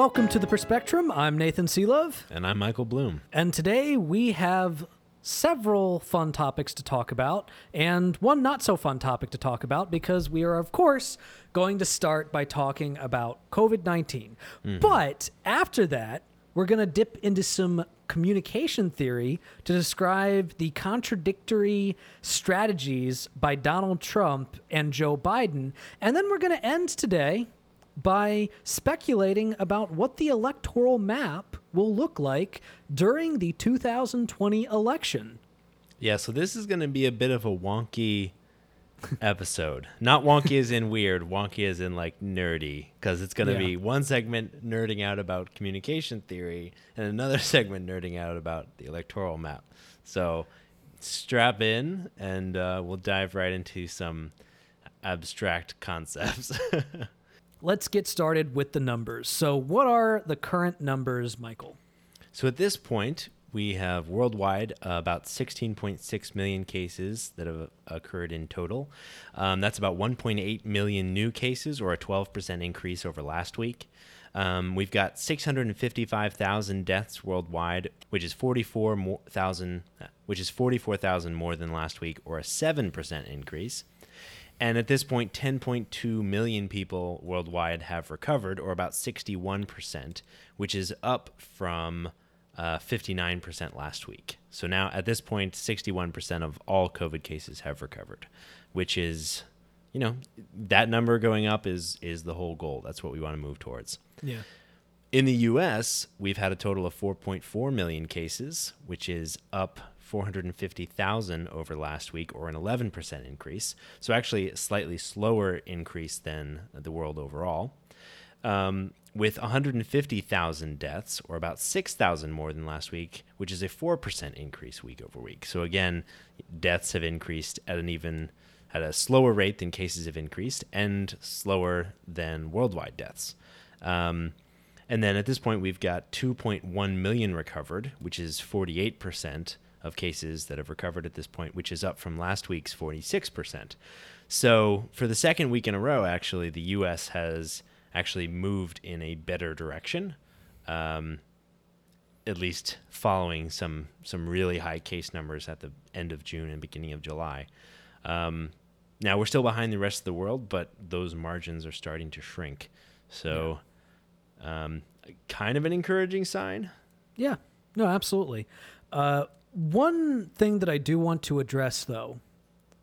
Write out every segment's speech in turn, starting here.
Welcome to the Perspectrum. I'm Nathan Seelove, And I'm Michael Bloom. and today we have several fun topics to talk about, and one not so fun topic to talk about because we are, of course, going to start by talking about COVID 19. Mm-hmm. But after that, we're going to dip into some communication theory to describe the contradictory strategies by Donald Trump and Joe Biden. And then we're going to end today by speculating about what the electoral map will look like during the 2020 election. Yeah, so this is going to be a bit of a wonky episode. Not wonky as in weird, wonky as in like nerdy, because it's going to Yeah. be one segment nerding out about communication theory and another segment nerding out about the electoral map. So strap in and uh, we'll dive right into some abstract concepts. Let's get started with the numbers. So, what are the current numbers, Michael? So at this point, we have worldwide uh, about 16.6 million cases that have occurred in total. Um, that's about 1.8 million new cases, or a 12% increase over last week. Um, we've got 655,000 deaths worldwide, which is 44,000, uh, which is 44,000 more than last week, or a 7% increase. And at this point, 10.2 million people worldwide have recovered, or about 61%, which is up from uh, 59% last week. So now at this point, 61% of all COVID cases have recovered, which is, you know, that number going up is is the whole goal. That's what we want to move towards. Yeah. In the US, we've had a total of 4.4 million cases, which is up 450,000 over last week, or an 11% increase. So, actually, a slightly slower increase than the world overall. Um, with 150,000 deaths, or about 6,000 more than last week, which is a 4% increase week over week. So, again, deaths have increased at an even at a slower rate than cases have increased and slower than worldwide deaths. Um, and then at this point, we've got 2.1 million recovered, which is 48% of cases that have recovered at this point, which is up from last week's 46%. So for the second week in a row, actually, the U.S. has actually moved in a better direction, um, at least following some some really high case numbers at the end of June and beginning of July. Um, now we're still behind the rest of the world, but those margins are starting to shrink. So, um, kind of an encouraging sign. Yeah, no, absolutely. Uh, one thing that I do want to address, though,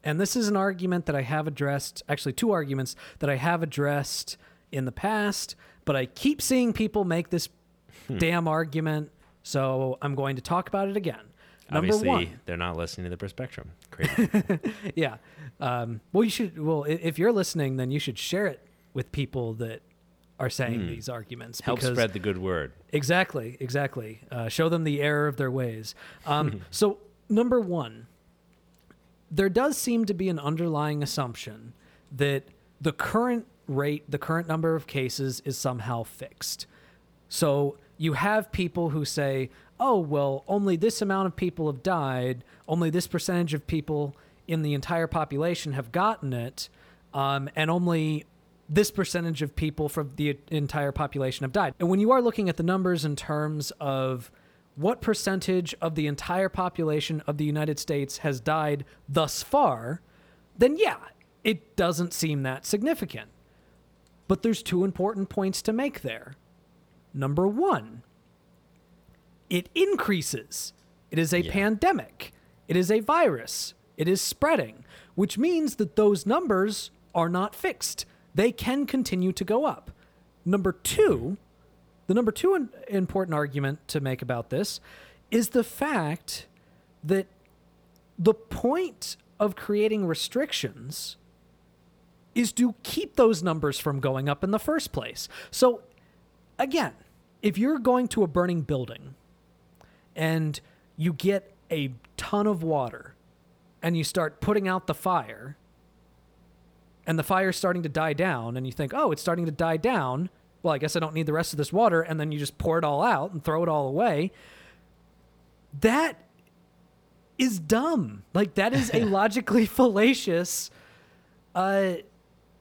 and this is an argument that I have addressed, actually, two arguments that I have addressed in the past, but I keep seeing people make this damn argument, so I'm going to talk about it again. Number Obviously, one, they're not listening to the Perspectrum. Crazy. yeah. Um, well, you should. Well, if you're listening, then you should share it with people that are saying these arguments. Help because- spread the good word. Exactly, exactly. Uh, show them the error of their ways. Um, so, number one, there does seem to be an underlying assumption that the current rate, the current number of cases is somehow fixed. So, you have people who say, oh, well, only this amount of people have died, only this percentage of people in the entire population have gotten it, um, and only this percentage of people from the entire population have died. And when you are looking at the numbers in terms of what percentage of the entire population of the United States has died thus far, then yeah, it doesn't seem that significant. But there's two important points to make there. Number one, it increases. It is a Yeah. pandemic. It is a virus. It is spreading, which means that those numbers are not fixed. They can continue to go up. Number two, the number two important argument to make about this is the fact that the point of creating restrictions is to keep those numbers from going up in the first place. So again, if you're going to a burning building and you get a ton of water and you start putting out the fire and the fire's starting to die down and you think, "Oh, it's starting to die down." Well, I guess I don't need the rest of this water and then you just pour it all out and throw it all away. That is dumb. Like that is a logically fallacious uh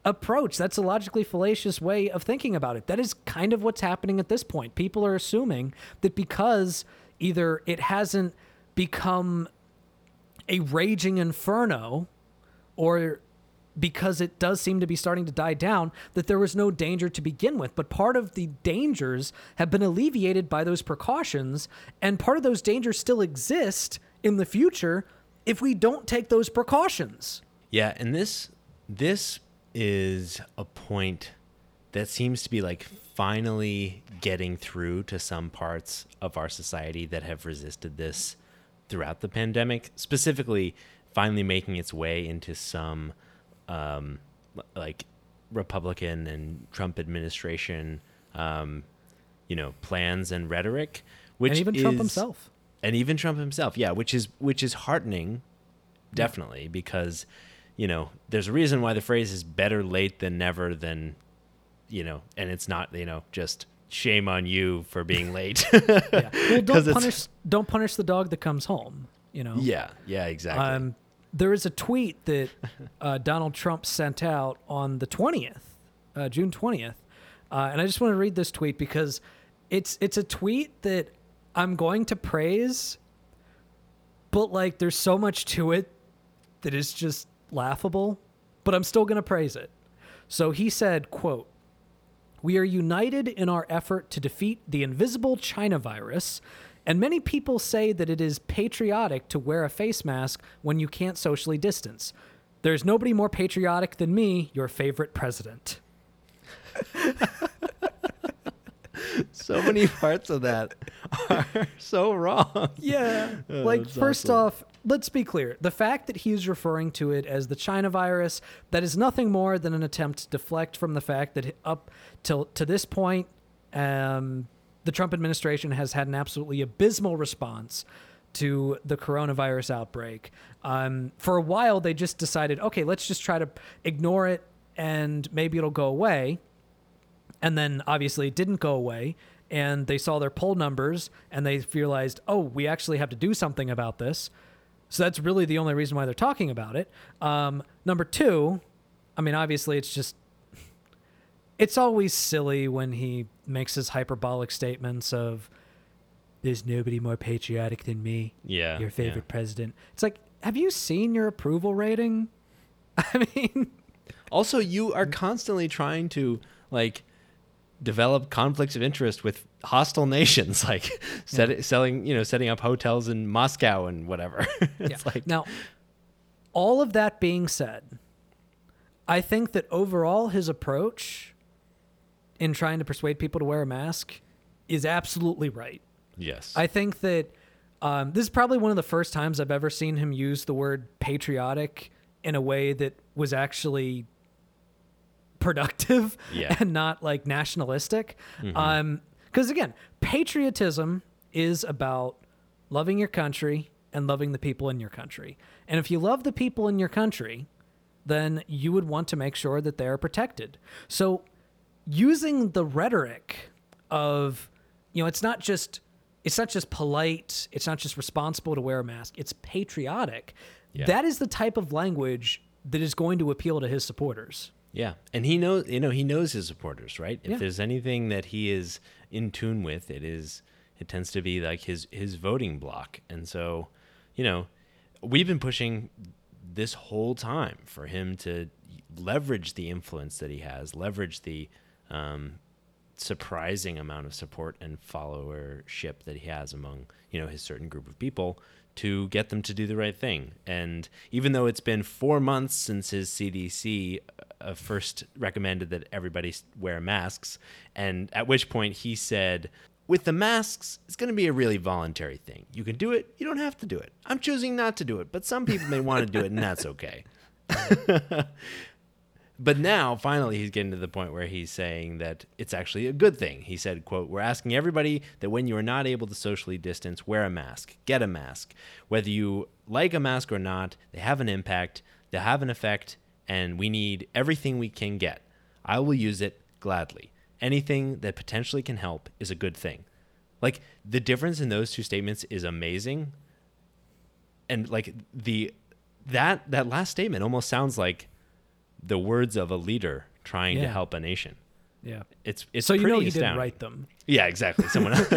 approach. That's a logically fallacious way of thinking about it. That is kind of what's happening at this point. People are assuming that because either it hasn't become a raging inferno or because it does seem to be starting to die down, that there was no danger to begin with. But part of the dangers have been alleviated by those precautions, and part of those dangers still exist in the future if we don't take those precautions. Yeah, and this this is a point that seems to be like finally getting through to some parts of our society that have resisted this throughout the pandemic, specifically finally making its way into some um, like Republican and Trump administration, um, you know, plans and rhetoric, which and even Trump himself. and even Trump himself, yeah, which is which is heartening, definitely because, you know, there's a reason why the phrase is better late than never than, you know, and it's not you know just shame on you for being late. Yeah. Well, don't punish don't punish the dog that comes home. You know. yeah, yeah, exactly. Um, there is a tweet that uh, Donald Trump sent out on the twentieth, uh, June twentieth, uh, and I just want to read this tweet because it's it's a tweet that I'm going to praise, but like there's so much to it that is just laughable, but I'm still going to praise it. So he said, "quote." We are united in our effort to defeat the invisible China virus, and many people say that it is patriotic to wear a face mask when you can't socially distance. There's nobody more patriotic than me, your favorite president. so many parts of that are so wrong. Yeah. Oh, like, first awesome. off, let's be clear. The fact that he's referring to it as the China virus, that is nothing more than an attempt to deflect from the fact that up till to this point, um, the Trump administration has had an absolutely abysmal response to the coronavirus outbreak. Um, for a while, they just decided, okay, let's just try to ignore it and maybe it'll go away. And then obviously it didn't go away. And they saw their poll numbers and they realized oh we actually have to do something about this. So that's really the only reason why they're talking about it. Um, number two i mean obviously it's just it's always silly when he makes his hyperbolic statements of there's nobody more patriotic than me Yeah, your yeah. favorite president it's like have you seen your approval rating i mean Also, you are mm. constantly trying to like develop conflicts of interest with hostile nations, like set, selling, you know, setting up hotels in Moscow and whatever. it's Yeah. like now, all of that being said, I think that overall his approach in trying to persuade people to wear a mask is absolutely right. yes, I think that um, this is probably one of the first times I've ever seen him use the word patriotic in a way that was actually productive Yeah. and not like nationalistic. Um, because again, patriotism is about loving your country and loving the people in your country. And if you love the people in your country, then you would want to make sure that they're protected. So using the rhetoric of, you know, it's not just it's not just polite, it's not just responsible to wear a mask, it's patriotic. Yeah. That is the type of language that is going to appeal to his supporters. yeah, and he knows, you know, he knows his supporters, right? If Yeah. there's anything that he is in tune with, it is it tends to be like his his voting block, and so, you know, we've been pushing this whole time for him to leverage the influence that he has, leverage the um, surprising amount of support and followership that he has among you know his certain group of people to get them to do the right thing. And even though it's been four months since his CDC uh, first recommended that everybody wear masks, and at which point he said. With the masks, it's going to be a really voluntary thing. You can do it, you don't have to do it. I'm choosing not to do it, but some people may want to do it, and that's okay. but now finally he's getting to the point where he's saying that it's actually a good thing. He said, quote, "We're asking everybody that when you are not able to socially distance, wear a mask. Get a mask. Whether you like a mask or not, they have an impact, they have an effect, and we need everything we can get. I will use it gladly. Anything that potentially can help is a good thing." Like the difference in those two statements is amazing. And like the that that last statement almost sounds like the words of a leader trying to help a nation. Yeah. It's it's so you pretty know he astounding. didn't write them. Yeah, exactly. Someone else,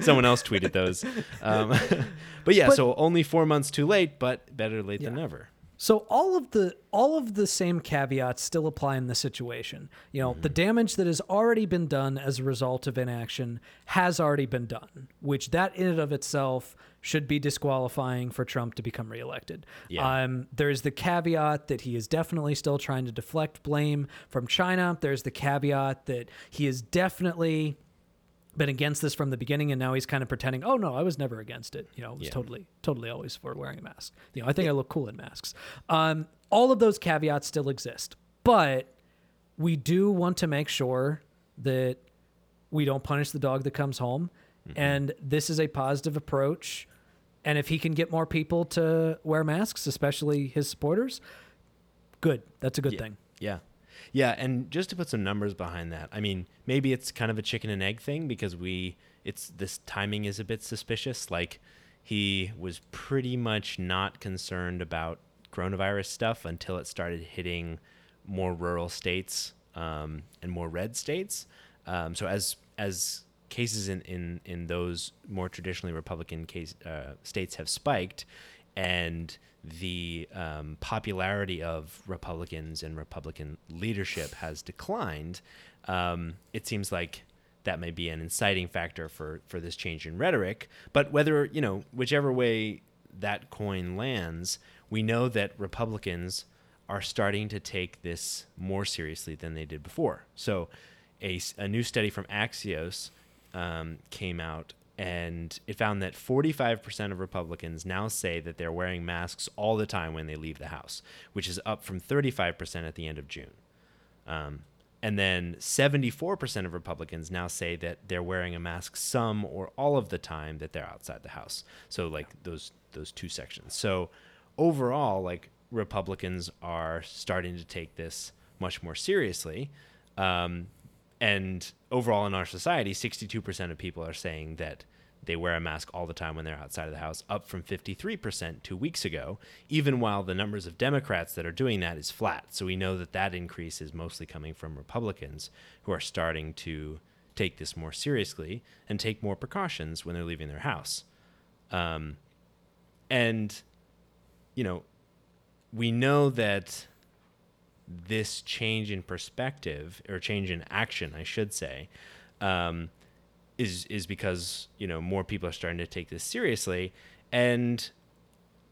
someone else tweeted those. Um, but yeah, But- so only four months too late, but better late than never. So all of the all of the same caveats still apply in this situation. You know, the damage that has already been done as a result of inaction has already been done, which that in and of itself should be disqualifying for Trump to become reelected. Yeah. Um, there's the caveat that he is definitely still trying to deflect blame from China. There's the caveat that he is definitely been against this from the beginning and now he's kind of pretending oh no i was never against it. You know it was Yeah. totally totally always for wearing a mask. You know i think i look cool in masks. Um, all of those caveats still exist but we do want to make sure that we don't punish the dog that comes home and this is a positive approach and if he can get more people to wear masks especially his supporters good. That's a good thing. Yeah. Yeah, and just to put some numbers behind that, I mean, maybe it's kind of a chicken and egg thing because we it's this timing is a bit suspicious. Like he was pretty much not concerned about coronavirus stuff until it started hitting more rural states um, and more red states. Um, so as as cases in, in, in those more traditionally Republican case uh, states have spiked, and the um, popularity of Republicans and Republican leadership has declined, um, it seems like that may be an inciting factor for, for this change in rhetoric. But whether, you know, whichever way that coin lands, we know that Republicans are starting to take this more seriously than they did before. So, a, a new study from Axios um, came out and it found that 45% of Republicans now say that they're wearing masks all the time when they leave the house, which is up from 35% at the end of June. Um, and then 74% of Republicans now say that they're wearing a mask some or all of the time that they're outside the house. So like those those two sections. So overall, like Republicans are starting to take this much more seriously. Um, and overall in our society, 62% of people are saying that they wear a mask all the time when they're outside of the house, up from 53% two weeks ago, even while the numbers of Democrats that are doing that is flat. So we know that that increase is mostly coming from Republicans who are starting to take this more seriously and take more precautions when they're leaving their house. Um, and, you know, we know that this change in perspective or change in action, I should say, um, is is because you know more people are starting to take this seriously, and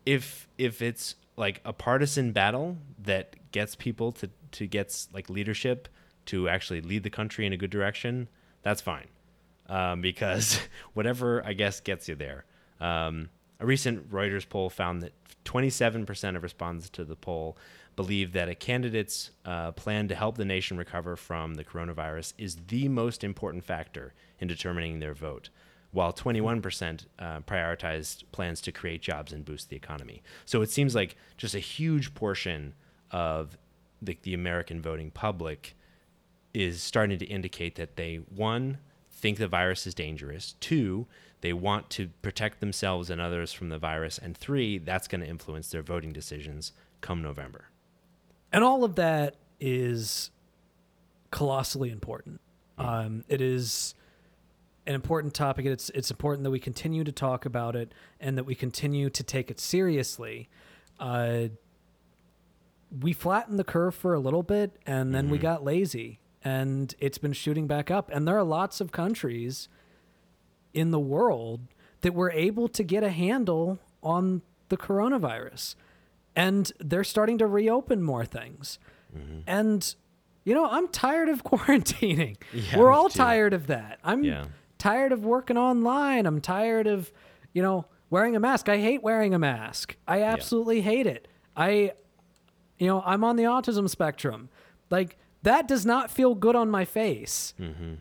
if if it's like a partisan battle that gets people to to gets like leadership to actually lead the country in a good direction, that's fine, um, because whatever I guess gets you there. Um, a recent Reuters poll found that 27% of respondents to the poll believe that a candidate's uh, plan to help the nation recover from the coronavirus is the most important factor in determining their vote, while 21% uh, prioritized plans to create jobs and boost the economy. So it seems like just a huge portion of the, the American voting public is starting to indicate that they, one, think the virus is dangerous, two, they want to protect themselves and others from the virus, and three, that's going to influence their voting decisions come November. And all of that is colossally important. Um, it is an important topic. It's it's important that we continue to talk about it and that we continue to take it seriously. Uh, we flattened the curve for a little bit, and then we got lazy, and it's been shooting back up. And there are lots of countries in the world that were able to get a handle on the coronavirus and they're starting to reopen more things. Mm-hmm. And you know, I'm tired of quarantining. Yeah, We're all too. tired of that. I'm Yeah. tired of working online. I'm tired of, you know, wearing a mask. I hate wearing a mask. I absolutely hate it. I you know, I'm on the autism spectrum. Like that does not feel good on my face. Mm-hmm.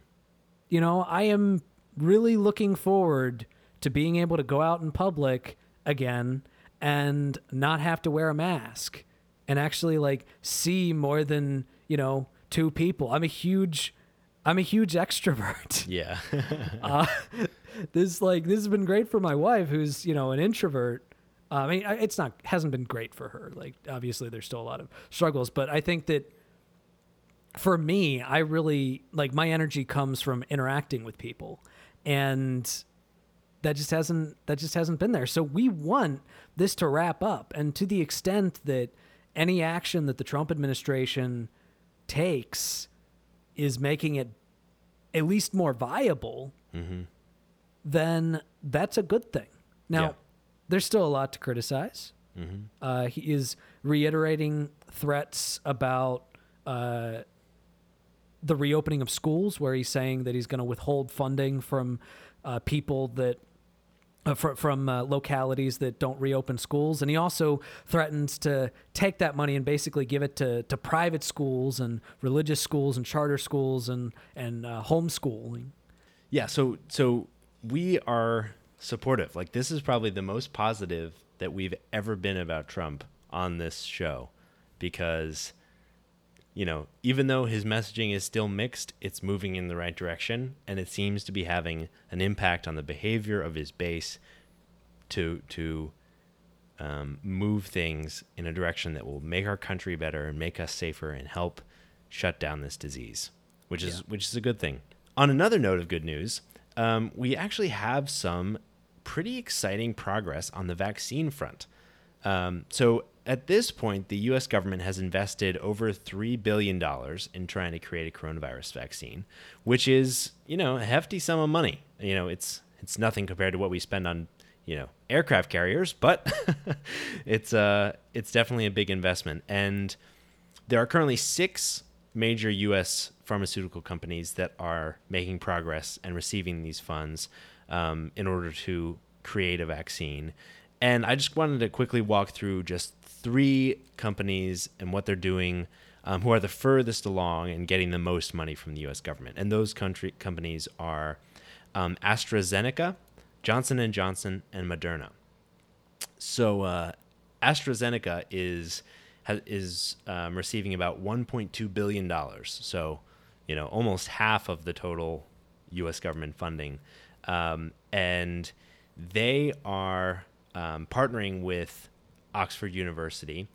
You know, I am really looking forward to being able to go out in public again and not have to wear a mask and actually like see more than, you know, two people. I'm a huge I'm a huge extrovert. Yeah. uh, this like this has been great for my wife who's, you know, an introvert. Uh, I mean, it's not hasn't been great for her. Like obviously there's still a lot of struggles, but I think that for me, I really like my energy comes from interacting with people. And that just hasn't that just hasn't been there. So we want this to wrap up and to the extent that any action that the Trump administration takes is making it at least more viable, then that's a good thing. Now, Yeah. there's still a lot to criticize. Uh, he is reiterating threats about uh, the reopening of schools, where he's saying that he's going to withhold funding from uh, people that uh, fr- from uh, localities that don't reopen schools, and he also threatens to take that money and basically give it to, to private schools and religious schools and charter schools and and uh, homeschooling. Yeah, so so we are supportive. Like this is probably the most positive that we've ever been about Trump on this show because you know, even though his messaging is still mixed, it's moving in the right direction and it seems to be having an impact on the behavior of his base to to um, move things in a direction that will make our country better and make us safer and help shut down this disease, which is Yeah. which is a good thing. On another note of good news, um, we actually have some pretty exciting progress on the vaccine front. Um, so at this point, the U.S. government has invested over three billion dollars in trying to create a coronavirus vaccine, which is you know a hefty sum of money. You know, it's it's nothing compared to what we spend on you know aircraft carriers, but it's uh it's definitely a big investment. And there are currently six major U.S. pharmaceutical companies that are making progress and receiving these funds um, in order to create a vaccine. And I just wanted to quickly walk through just three companies and what they're doing, um, who are the furthest along and getting the most money from the U.S. government. And those country companies are um, AstraZeneca, Johnson and Johnson, and Moderna. So uh, AstraZeneca is is um, receiving about 1.2 billion dollars. So you know almost half of the total U.S. government funding, um, and they are um, partnering with Oxford University,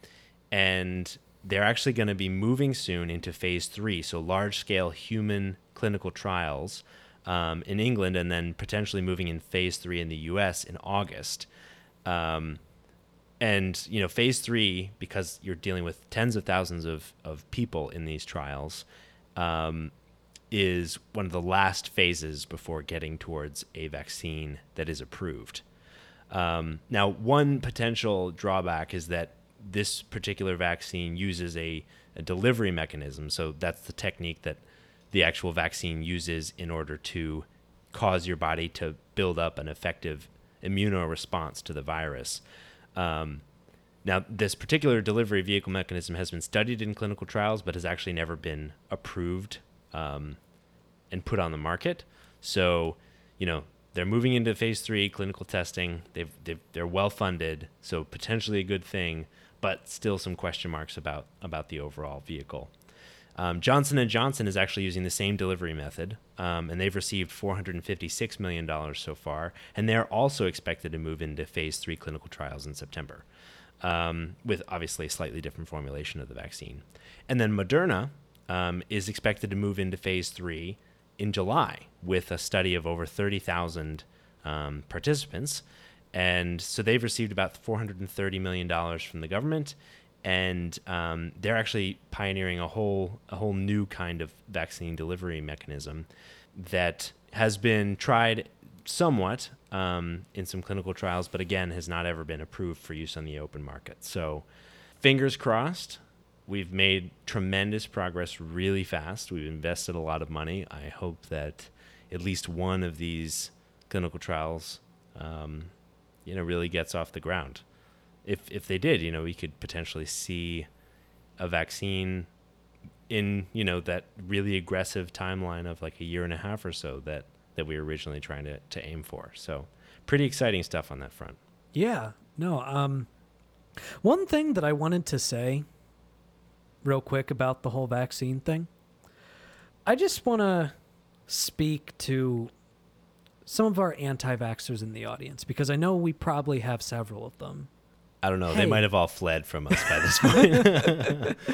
and they're actually going to be moving soon into phase three, so large scale human clinical trials um, in England, and then potentially moving in phase three in the U.S. in August. Um, and you know, phase three, because you're dealing with tens of thousands of, of people in these trials, um, is one of the last phases before getting towards a vaccine that is approved. Um, now, one potential drawback is that this particular vaccine uses a, a delivery mechanism. So that's the technique that the actual vaccine uses in order to cause your body to build up an effective immunoresponse to the virus. Um, now, this particular delivery vehicle mechanism has been studied in clinical trials, but has actually never been approved um, and put on the market. So, you know, they're moving into phase three clinical testing. They've, they've they're well funded, so potentially a good thing, but still some question marks about about the overall vehicle. Um, Johnson and Johnson is actually using the same delivery method, um, and they've received 456 million dollars so far, and they're also expected to move into phase three clinical trials in September, um, with obviously a slightly different formulation of the vaccine. And then Moderna um, is expected to move into phase three in July with a study of over 30,000 um, participants. And so they've received about $430 million from the government. And um, they're actually pioneering a whole, a whole new kind of vaccine delivery mechanism that has been tried somewhat um, in some clinical trials, but again, has not ever been approved for use on the open market. So, fingers crossed. We've made tremendous progress really fast. We've invested a lot of money. I hope that at least one of these clinical trials, um, you know, really gets off the ground. If if they did, you know, we could potentially see a vaccine in you know that really aggressive timeline of like a year and a half or so that that we were originally trying to, to aim for. So pretty exciting stuff on that front. Yeah. No. Um, one thing that I wanted to say, real quick, about the whole vaccine thing. I just want to speak to some of our anti-vaxxers in the audience because I know we probably have several of them. I don't know. Hey. They might have all fled from us by this point.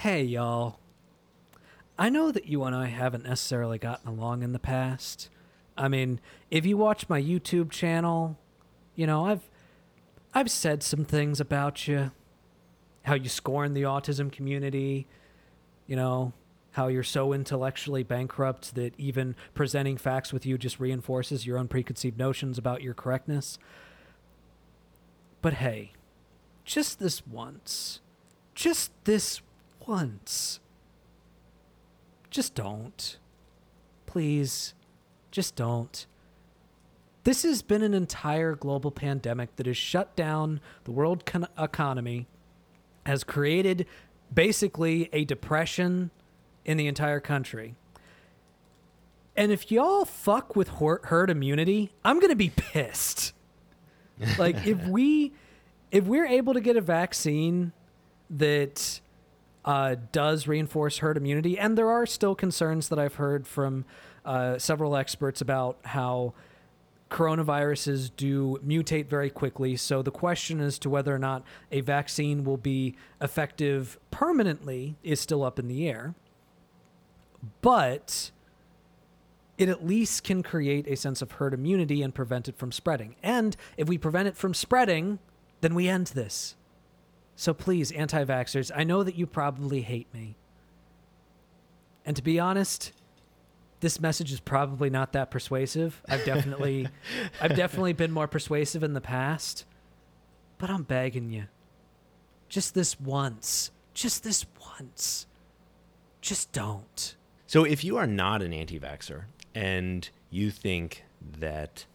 Hey, y'all. I know that you and I haven't necessarily gotten along in the past. I mean, if you watch my YouTube channel, you know, I've I've said some things about you. How you scorn the autism community, you know, how you're so intellectually bankrupt that even presenting facts with you just reinforces your own preconceived notions about your correctness. But hey, just this once, just this once, just don't. Please, just don't. This has been an entire global pandemic that has shut down the world con- economy, has created basically a depression in the entire country. And if y'all fuck with herd immunity, I'm going to be pissed. like if we if we're able to get a vaccine that uh, does reinforce herd immunity, and there are still concerns that I've heard from uh, several experts about how coronaviruses do mutate very quickly. So the question as to whether or not a vaccine will be effective permanently is still up in the air. But it at least can create a sense of herd immunity and prevent it from spreading. And if we prevent it from spreading, then we end this. So please, anti vaxxers, I know that you probably hate me. And to be honest, this message is probably not that persuasive. I've definitely I've definitely been more persuasive in the past. But I'm begging you. Just this once. Just this once. Just don't. So if you are not an anti-vaxxer and you think that,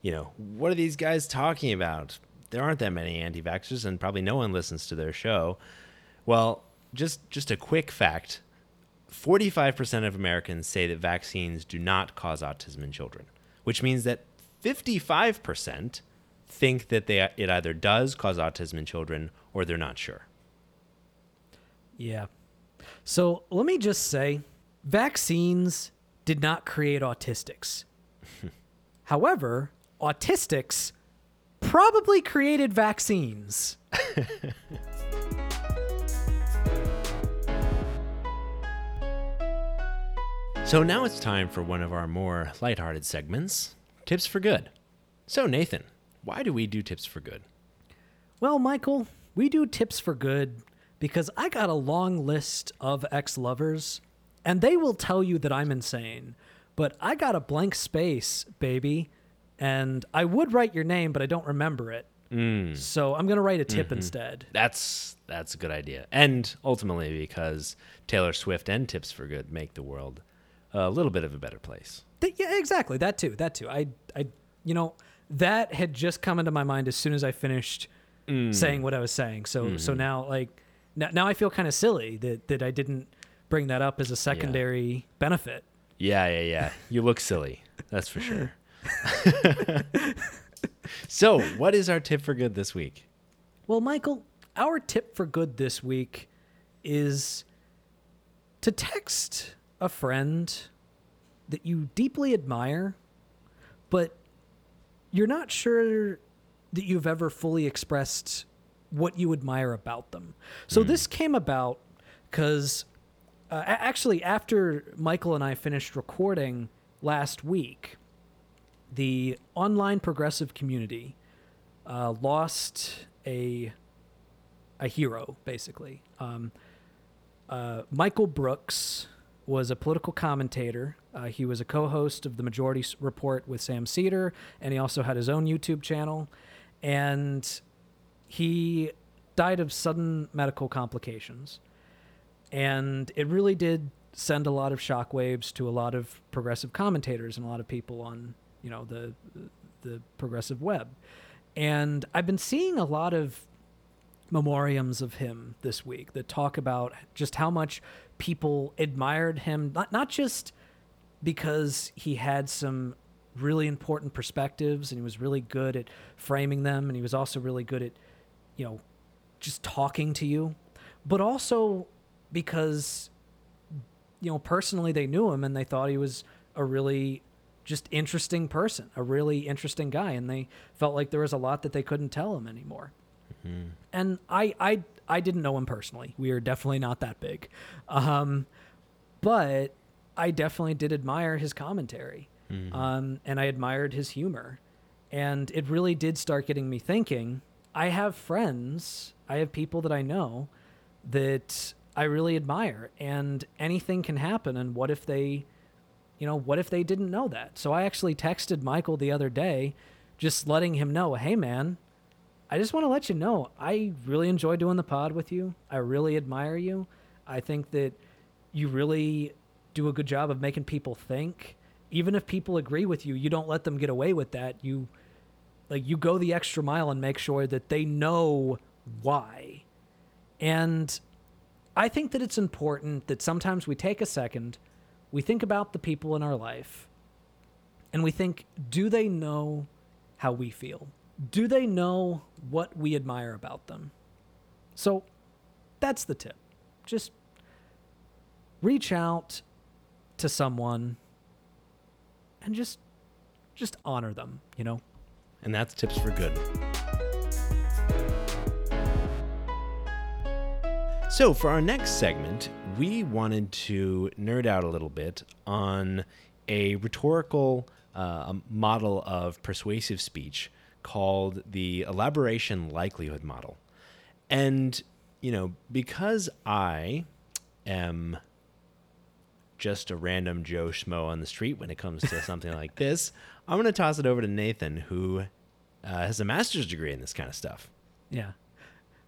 you know, what are these guys talking about? There aren't that many anti-vaxxers and probably no one listens to their show. Well, just just a quick fact. 45% of Americans say that vaccines do not cause autism in children, which means that 55% think that they it either does cause autism in children or they're not sure. Yeah. So let me just say vaccines did not create autistics. However, autistics probably created vaccines. So now it's time for one of our more lighthearted segments, Tips for Good. So Nathan, why do we do Tips for Good? Well, Michael, we do tips for good because I got a long list of ex lovers, and they will tell you that I'm insane. But I got a blank space, baby, and I would write your name, but I don't remember it. Mm. So I'm going to write a tip mm-hmm. instead. That's that's a good idea. And ultimately because Taylor Swift and Tips for Good make the world a little bit of a better place. Yeah, exactly. That too. That too. I, I, you know, that had just come into my mind as soon as I finished mm. saying what I was saying. So, so mm-hmm. now, like, now, now I feel kind of silly that that I didn't bring that up as a secondary benefit. Yeah, yeah, yeah. You look silly. That's for sure. so, what is our tip for good this week? Well, Michael, our tip for good this week is to text a friend that you deeply admire, but you're not sure that you've ever fully expressed what you admire about them. So this came about because uh, actually after Michael and I finished recording last week, the online progressive community uh, lost a a hero basically. Um, uh, Michael Brooks was a political commentator. Uh, he was a co-host of the Majority Report with Sam Seder, and he also had his own YouTube channel. And he died of sudden medical complications, and it really did send a lot of shockwaves to a lot of progressive commentators and a lot of people on you know the the progressive web. And I've been seeing a lot of memoriams of him this week that talk about just how much people admired him, not, not just because he had some really important perspectives and he was really good at framing them and he was also really good at, you know, just talking to you, but also because, you know, personally they knew him and they thought he was a really just interesting person, a really interesting guy, and they felt like there was a lot that they couldn't tell him anymore. Mm-hmm. And I, I, I didn't know him personally. We are definitely not that big, um, but I definitely did admire his commentary, mm-hmm. um, and I admired his humor, and it really did start getting me thinking. I have friends, I have people that I know that I really admire, and anything can happen. And what if they you know, what if they didn't know that? So I actually texted Michael the other day, just letting him know, hey, man, I just want to let you know, I really enjoy doing the pod with you. I really admire you. I think that you really do a good job of making people think. Even if people agree with you, you don't let them get away with that. You like you go the extra mile and make sure that they know why. And I think that it's important that sometimes we take a second we think about the people in our life and we think, do they know how we feel? Do they know what we admire about them? So that's the tip. Just reach out to someone and just just honor them, you know? And that's tips for good. So, for our next segment, we wanted to nerd out a little bit on a rhetorical uh, model of persuasive speech called the elaboration likelihood model. And, you know, because I am just a random Joe Schmo on the street when it comes to something like this, I'm going to toss it over to Nathan, who uh, has a master's degree in this kind of stuff. Yeah.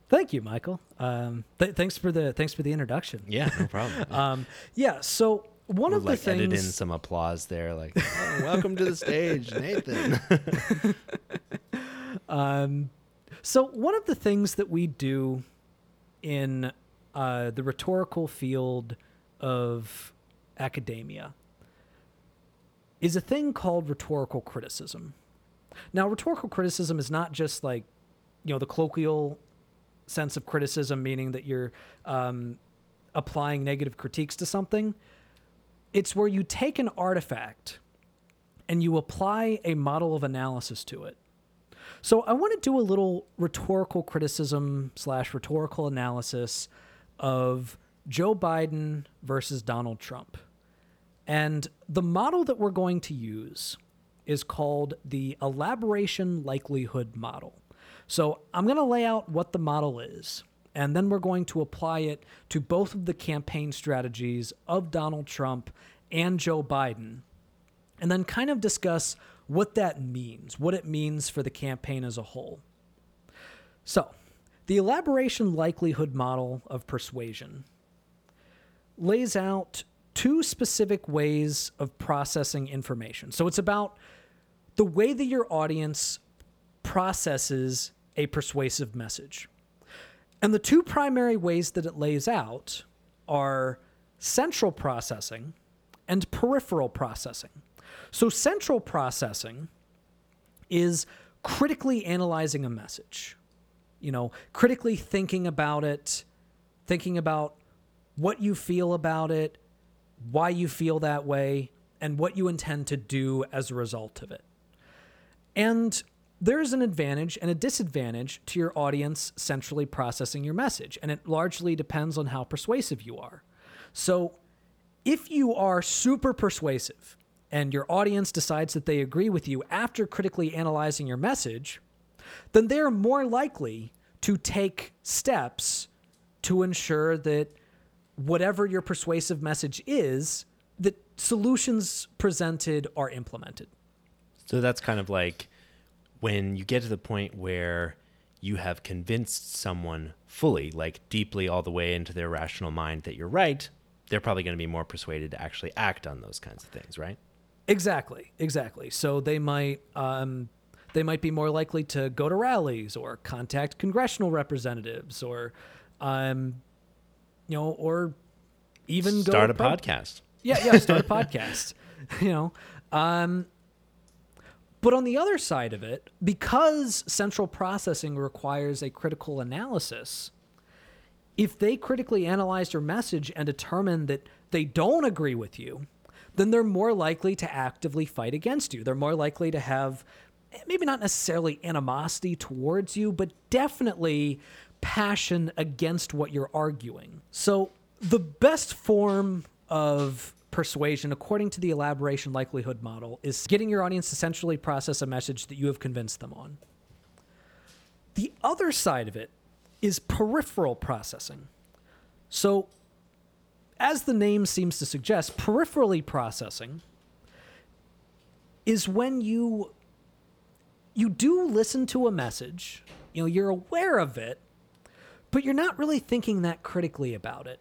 Thank you, Michael. Um, th- thanks for the thanks for the introduction. Yeah, no problem. um, yeah, so one we'll of the like things edit in some applause there, like oh, "Welcome to the stage, Nathan." um, so one of the things that we do in uh, the rhetorical field of academia is a thing called rhetorical criticism. Now, rhetorical criticism is not just like you know the colloquial sense of criticism, meaning that you're um, applying negative critiques to something. It's where you take an artifact and you apply a model of analysis to it. So I want to do a little rhetorical criticism slash rhetorical analysis of Joe Biden versus Donald Trump. And the model that we're going to use is called the elaboration likelihood model. So I'm going to lay out what the model is, and then we're going to apply it to both of the campaign strategies of Donald Trump and Joe Biden, and then kind of discuss what that means, what it means for the campaign as a whole. So, the elaboration likelihood model of persuasion lays out two specific ways of processing information. So, it's about the way that your audience processes a persuasive message. And the two primary ways that it lays out are central processing and peripheral processing. So, central processing is critically analyzing a message, you know, critically thinking about it, thinking about what you feel about it, why you feel that way, and what you intend to do as a result of it. And there is an advantage and a disadvantage to your audience centrally processing your message, and it largely depends on how persuasive you are. So, if you are super persuasive and your audience decides that they agree with you after critically analyzing your message, then they're more likely to take steps to ensure that whatever your persuasive message is, that solutions presented are implemented. So that's kind of like when you get to the point where you have convinced someone fully, like deeply all the way into their rational mind that you're right, they're probably going to be more persuaded to actually act on those kinds of things, right? Exactly, exactly. So they might um, they might be more likely to go to rallies or contact congressional representatives or, um, you know, or even Start a pro- podcast. yeah, yeah, start a podcast. You know, um, but on the other side of it, because central processing requires a critical analysis, if they critically analyze your message and determine that they don't agree with you, then they're more likely to actively fight against you. They're more likely to have maybe not necessarily animosity towards you, but definitely passion against what you're arguing. So, the best form of persuasion, according to the elaboration likelihood model, is getting your audience to centrally process a message that you have convinced them on. The other side of it is peripheral processing. So, as the name seems to suggest, peripherally processing is when you you do listen to a message, you know, you're aware of it, but you're not really thinking that critically about it.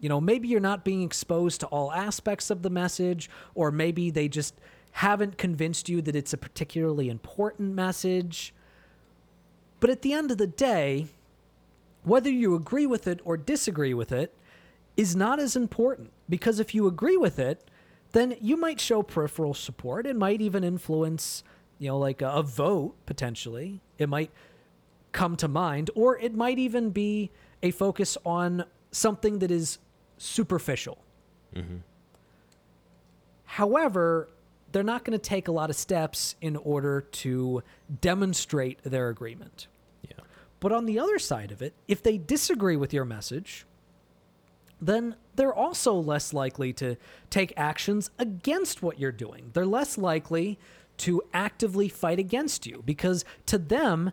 You know, maybe you're not being exposed to all aspects of the message, or maybe they just haven't convinced you that it's a particularly important message. But at the end of the day, whether you agree with it or disagree with it is not as important because if you agree with it, then you might show peripheral support. It might even influence, you know, like a, a vote potentially. It might come to mind, or it might even be a focus on something that is superficial. Mm-hmm. However, they're not going to take a lot of steps in order to demonstrate their agreement. Yeah. But on the other side of it, if they disagree with your message, then they're also less likely to take actions against what you're doing. They're less likely to actively fight against you because to them,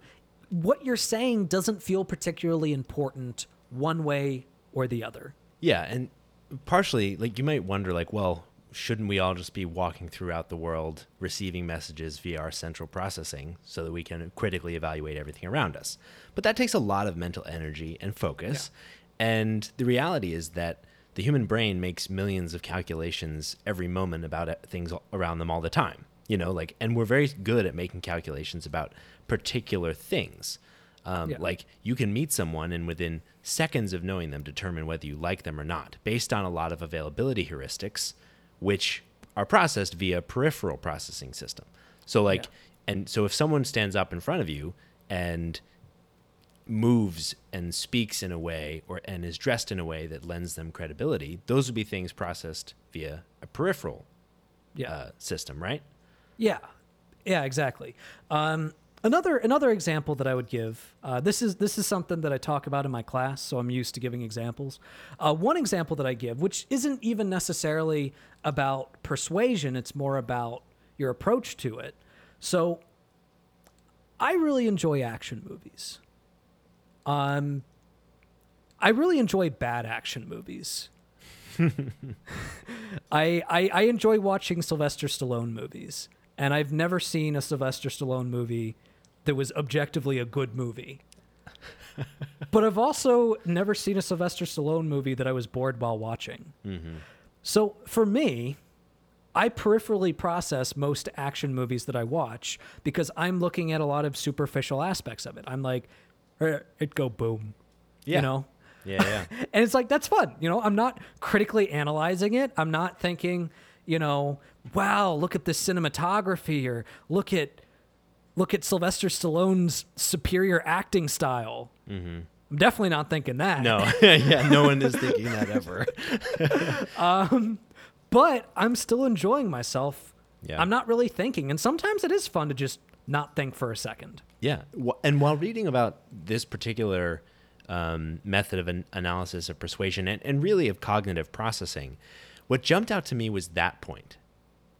what you're saying doesn't feel particularly important one way or the other. Yeah, and partially, like you might wonder, like, well, shouldn't we all just be walking throughout the world, receiving messages via our central processing, so that we can critically evaluate everything around us? But that takes a lot of mental energy and focus. And the reality is that the human brain makes millions of calculations every moment about things around them all the time. You know, like, and we're very good at making calculations about particular things. Um, Yeah. Like you can meet someone and within seconds of knowing them determine whether you like them or not, based on a lot of availability heuristics, which are processed via peripheral processing system. So like, Yeah. and so if someone stands up in front of you and moves and speaks in a way or and is dressed in a way that lends them credibility, those would be things processed via a peripheral Yeah. uh, system, right? Yeah, yeah, exactly. Um, another another example that I would give. Uh, this is this is something that I talk about in my class, so I'm used to giving examples. Uh, one example that I give, which isn't even necessarily about persuasion, it's more about your approach to it. So, I really enjoy action movies. Um, I really enjoy bad action movies. I, I I enjoy watching Sylvester Stallone movies, and I've never seen a Sylvester Stallone movie that was objectively a good movie. but I've also never seen a Sylvester Stallone movie that I was bored while watching. So for me, I peripherally process most action movies that I watch because I'm looking at a lot of superficial aspects of it. I'm like, "Eh, it go boom, Yeah. you know. Yeah, yeah. And it's like that's fun. You know, I'm not critically analyzing it. I'm not thinking, you know, wow, look at this cinematography or look at look at Sylvester Stallone's superior acting style. Mm-hmm. I'm definitely not thinking that. no, yeah, no one is thinking that ever. But I'm still enjoying myself. Yeah. I'm not really thinking. And sometimes it is fun to just not think for a second. Yeah. And while reading about this particular um, method of an analysis of persuasion and, and really of cognitive processing, what jumped out to me was that point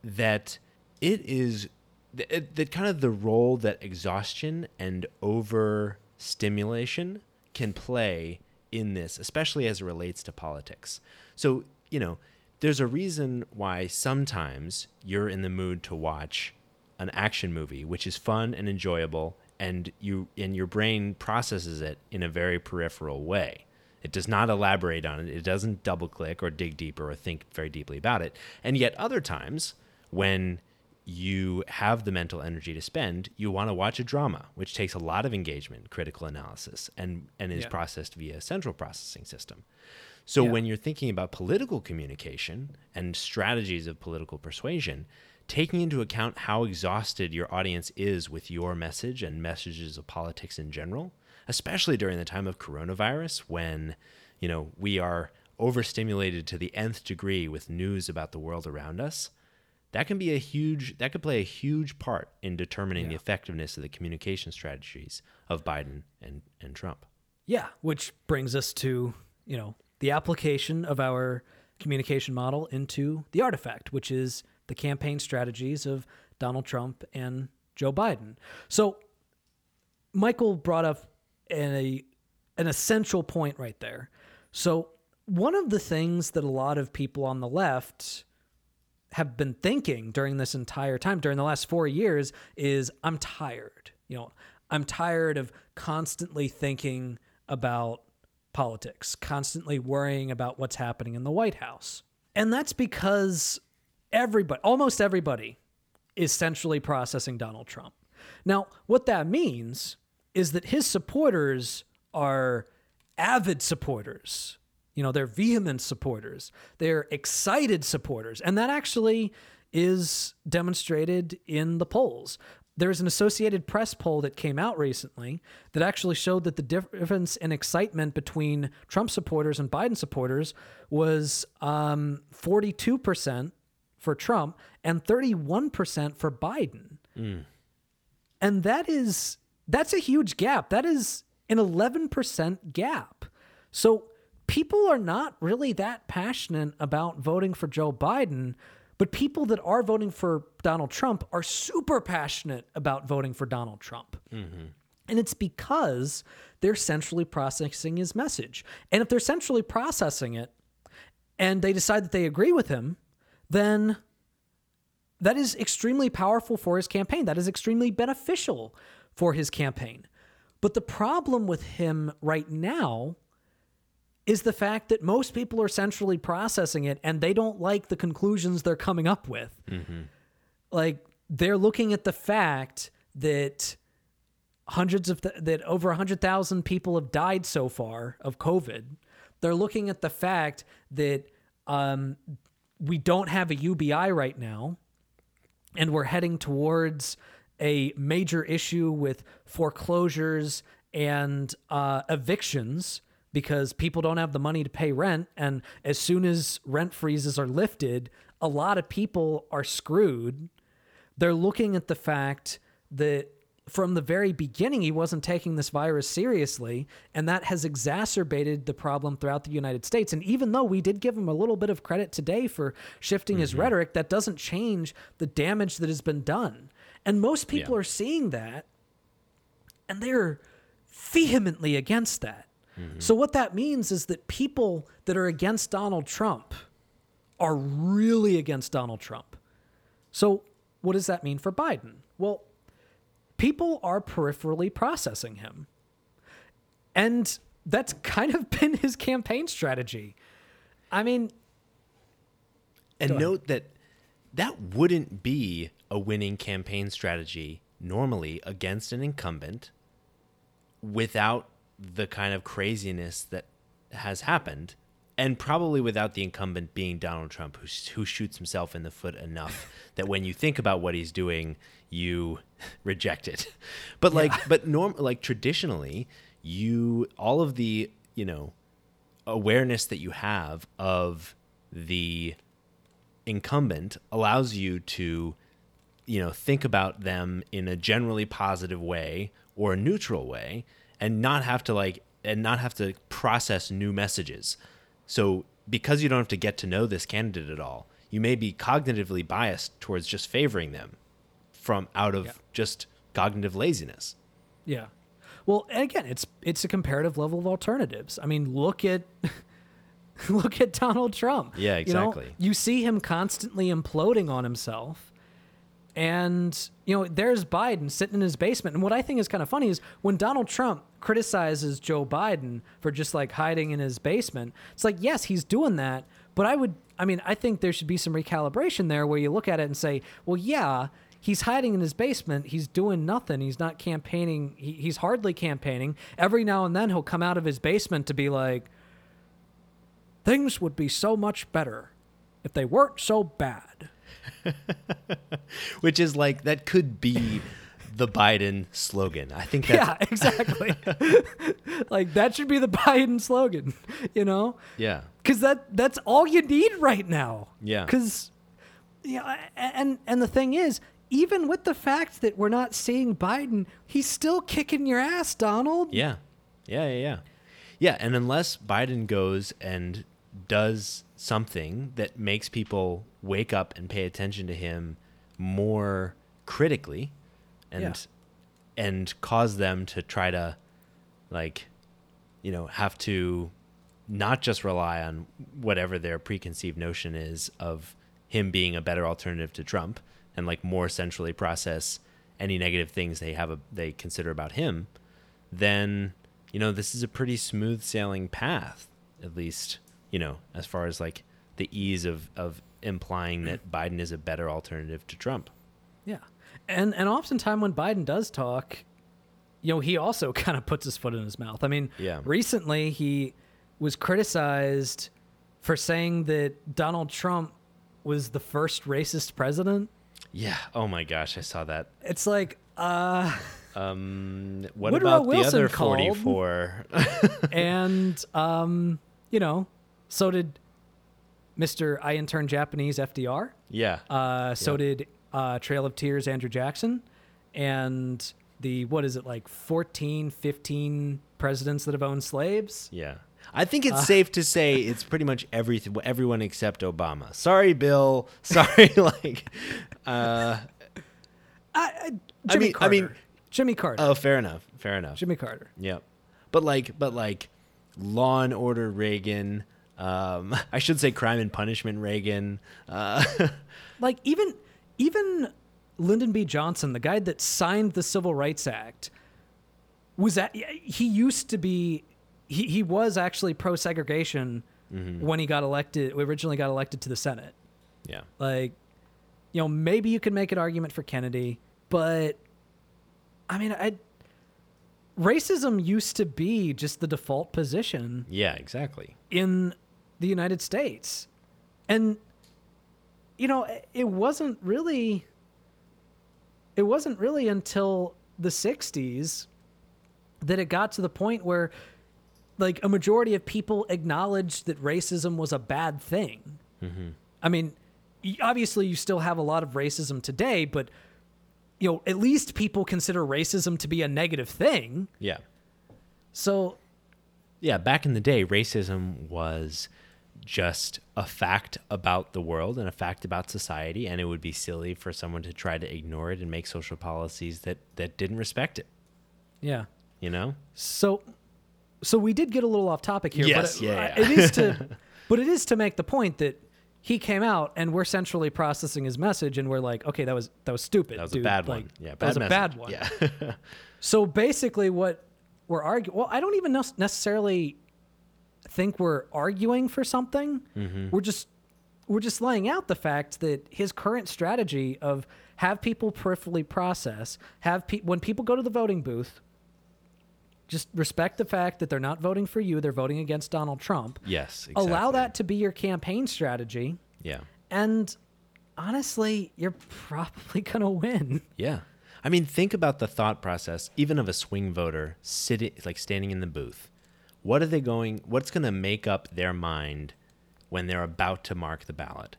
that it is that kind of the role that exhaustion and overstimulation can play in this, especially as it relates to politics. So, you know, there's a reason why sometimes you're in the mood to watch an action movie, which is fun and enjoyable, and you and your brain processes it in a very peripheral way. It does not elaborate on it. It doesn't double click or dig deeper or think very deeply about it. And yet other times when you have the mental energy to spend, you want to watch a drama, which takes a lot of engagement, critical analysis, and, and is Yeah. processed via a central processing system. So Yeah. when you're thinking about political communication and strategies of political persuasion, taking into account how exhausted your audience is with your message and messages of politics in general, especially during the time of coronavirus when, you know, we are overstimulated to the nth degree with news about the world around us, that can be a huge that could play a huge part in determining the effectiveness of the communication strategies of Biden and, and Trump. Yeah, which brings us to, you know, the application of our communication model into the artifact, which is the campaign strategies of Donald Trump and Joe Biden. So Michael brought up a an essential point right there. So one of the things that a lot of people on the left have been thinking during this entire time, during the last four years, is I'm tired. You know, I'm tired of constantly thinking about politics, constantly worrying about what's happening in the White House. And that's because everybody, almost everybody, is centrally processing Donald Trump. Now, what that means is that his supporters are avid supporters. You know, they're vehement supporters. They're excited supporters. And that actually is demonstrated in the polls. There's an Associated Press poll that came out recently that actually showed that the difference in excitement between Trump supporters and Biden supporters was um, 42% for Trump and 31% for Biden. Mm. And that is that's a huge gap. That is an 11% gap. So people are not really that passionate about voting for Joe Biden, but people that are voting for Donald Trump are super passionate about voting for Donald Trump. Mm-hmm. And it's because they're centrally processing his message. And if they're centrally processing it and they decide that they agree with him, then that is extremely powerful for his campaign. That is extremely beneficial for his campaign. But the problem with him right now is the fact that most people are centrally processing it and they don't like the conclusions they're coming up with. Like they're looking at the fact that hundreds of th- that over 100,000 people have died so far of COVID. They're looking at the fact that um, we don't have a UBI right now and we're heading towards a major issue with foreclosures and uh, evictions because people don't have the money to pay rent. And as soon as rent freezes are lifted, a lot of people are screwed. They're looking at the fact that from the very beginning, he wasn't taking this virus seriously, and that has exacerbated the problem throughout the United States. And even though we did give him a little bit of credit today for shifting his mm-hmm. rhetoric, that doesn't change the damage that has been done. And most people Yeah. are seeing that, and they're vehemently against that. Mm-hmm. So, what that means is that people that are against Donald Trump are really against Donald Trump. So, what does that mean for Biden? Well, people are peripherally processing him. And that's kind of been his campaign strategy. I mean, And note that that wouldn't be a winning campaign strategy normally against an incumbent without the kind of craziness that has happened and probably without the incumbent being Donald Trump who, who shoots himself in the foot enough that when you think about what he's doing you reject it. But like but norm like traditionally you all of the you know awareness that you have of the incumbent allows you to you know think about them in a generally positive way or a neutral way and not have to like and not have to process new messages. So because you don't have to get to know this candidate at all you may be cognitively biased towards just favoring them from out of Yeah. just cognitive laziness yeah. Well, again, it's it's a comparative level of alternatives. I mean, look at look at Donald Trump. Yeah, You know, exactly. You, see him constantly imploding on himself. And, you know, there's Biden sitting in his basement. And what I think is kind of funny is when Donald Trump criticizes Joe Biden for just like hiding in his basement, it's like, yes, he's doing that, but I would I mean, I think there should be some recalibration there where you look at it and say, well, yeah, he's hiding in his basement. He's doing nothing. He's not campaigning. He, he's hardly campaigning. Every now and then he'll come out of his basement to be like, things would be so much better if they weren't so bad. Which is like, that could be the Biden slogan. I think that's. Yeah, exactly. like that should be the Biden slogan, you know? Yeah. Because that that's all you need right now. Yeah. Because, yeah, and and the thing is, even with the fact that we're not seeing Biden, he's still kicking your ass, Donald. Yeah. Yeah, yeah, yeah. Yeah, and unless Biden goes and does something that makes people wake up and pay attention to him more critically and Yeah. and cause them to try to like you know, have to not just rely on whatever their preconceived notion is of him being a better alternative to Trump and like more centrally process any negative things they have a, they consider about him, then you know this is a pretty smooth sailing path, at least you know as far as like the ease of of implying that mm-hmm. Biden is a better alternative to Trump. Yeah. And and oftentimes when Biden does talk, you know, he also kind of puts his foot in his mouth. I mean, Yeah. recently he was criticized for saying that Donald Trump was the first racist president. Yeah. Oh my gosh, I saw that. It's like, uh Um, what Woodrow about Wilson the other forty-four? and um, you know, so did Mr. I intern Japanese FDR. yeah. Uh, so Yeah. did uh, Trail of Tears Andrew Jackson, and the what is it like 14, 15 presidents that have owned slaves? Yeah. I think Uh. it's safe to say it's pretty much everything, everyone except Obama. Sorry, Bill. Sorry, like, uh, I, I, mean- I mean- Jimmy Carter. oh, fair enough. Fair enough. Jimmy Carter. Yep. But like, but like, Law and Order Reagan. Um, I should say Crime and Punishment Reagan. Uh, Like even even Lyndon B. Johnson, the guy that signed the Civil Rights Act, was that he used to be he, he was actually pro segregation Mm-hmm. when he got elected originally got elected to the Senate. yeah. Like, you know, maybe you could make an argument for Kennedy, but I mean, I racism used to be just the default position Yeah. Exactly. in the United States. And you know, it wasn't really it wasn't really until the 60s that it got to the point where like a majority of people acknowledged that racism was a bad thing. Mm-hmm. I mean, obviously you still have a lot of racism today, but you know, at least people consider racism to be a negative thing. Yeah. So, Yeah, back in the day, racism was just a fact about the world and a fact about society, and it would be silly for someone to try to ignore it and make social policies that that didn't respect it. yeah. You know? So, so we did get a little off topic here. Yes, but it, yeah, it is to, but it is to make the point that he came out and we're centrally processing his message, and we're like, okay, that was that was stupid. That was dude. a bad Like, one. Yeah, that was a bad one. Yeah. So basically, what we're arguing, well, I don't even necessarily think we're arguing for something. Mm-hmm. We're just we're just laying out the fact that his current strategy of have people peripherally process, have pe- when people go to the voting booth, just respect the fact that they're not voting for you; they're voting against Donald Trump. yes. Exactly. Allow that to be your campaign strategy, Yeah. and honestly, you're probably gonna win. Yeah. I mean, think about the thought process, even of a swing voter sitting, like standing in the booth. What are they going? What's going to make up their mind when they're about to mark the ballot?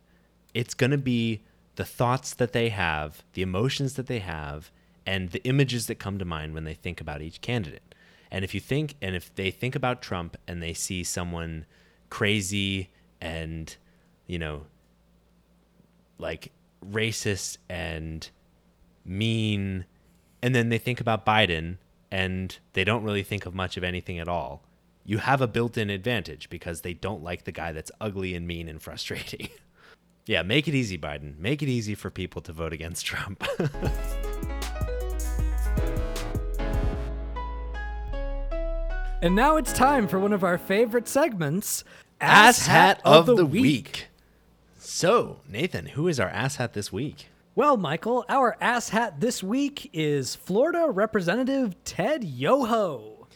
It's going to be the thoughts that they have, the emotions that they have, and the images that come to mind when they think about each candidate. And if you think, and if they think about Trump and they see someone crazy and, you know, like racist and mean and then they think about Biden and they don't really think of much of anything at all. You have a built-in advantage because they don't like the guy that's ugly and mean and frustrating. yeah, make it easy Biden. Make it easy for people to vote against Trump. And now it's time for one of our favorite segments, Ass hat of the week. So, Nathan, who is our ass hat this week? Well, Michael, our ass hat this week is Florida Representative Ted Yoho,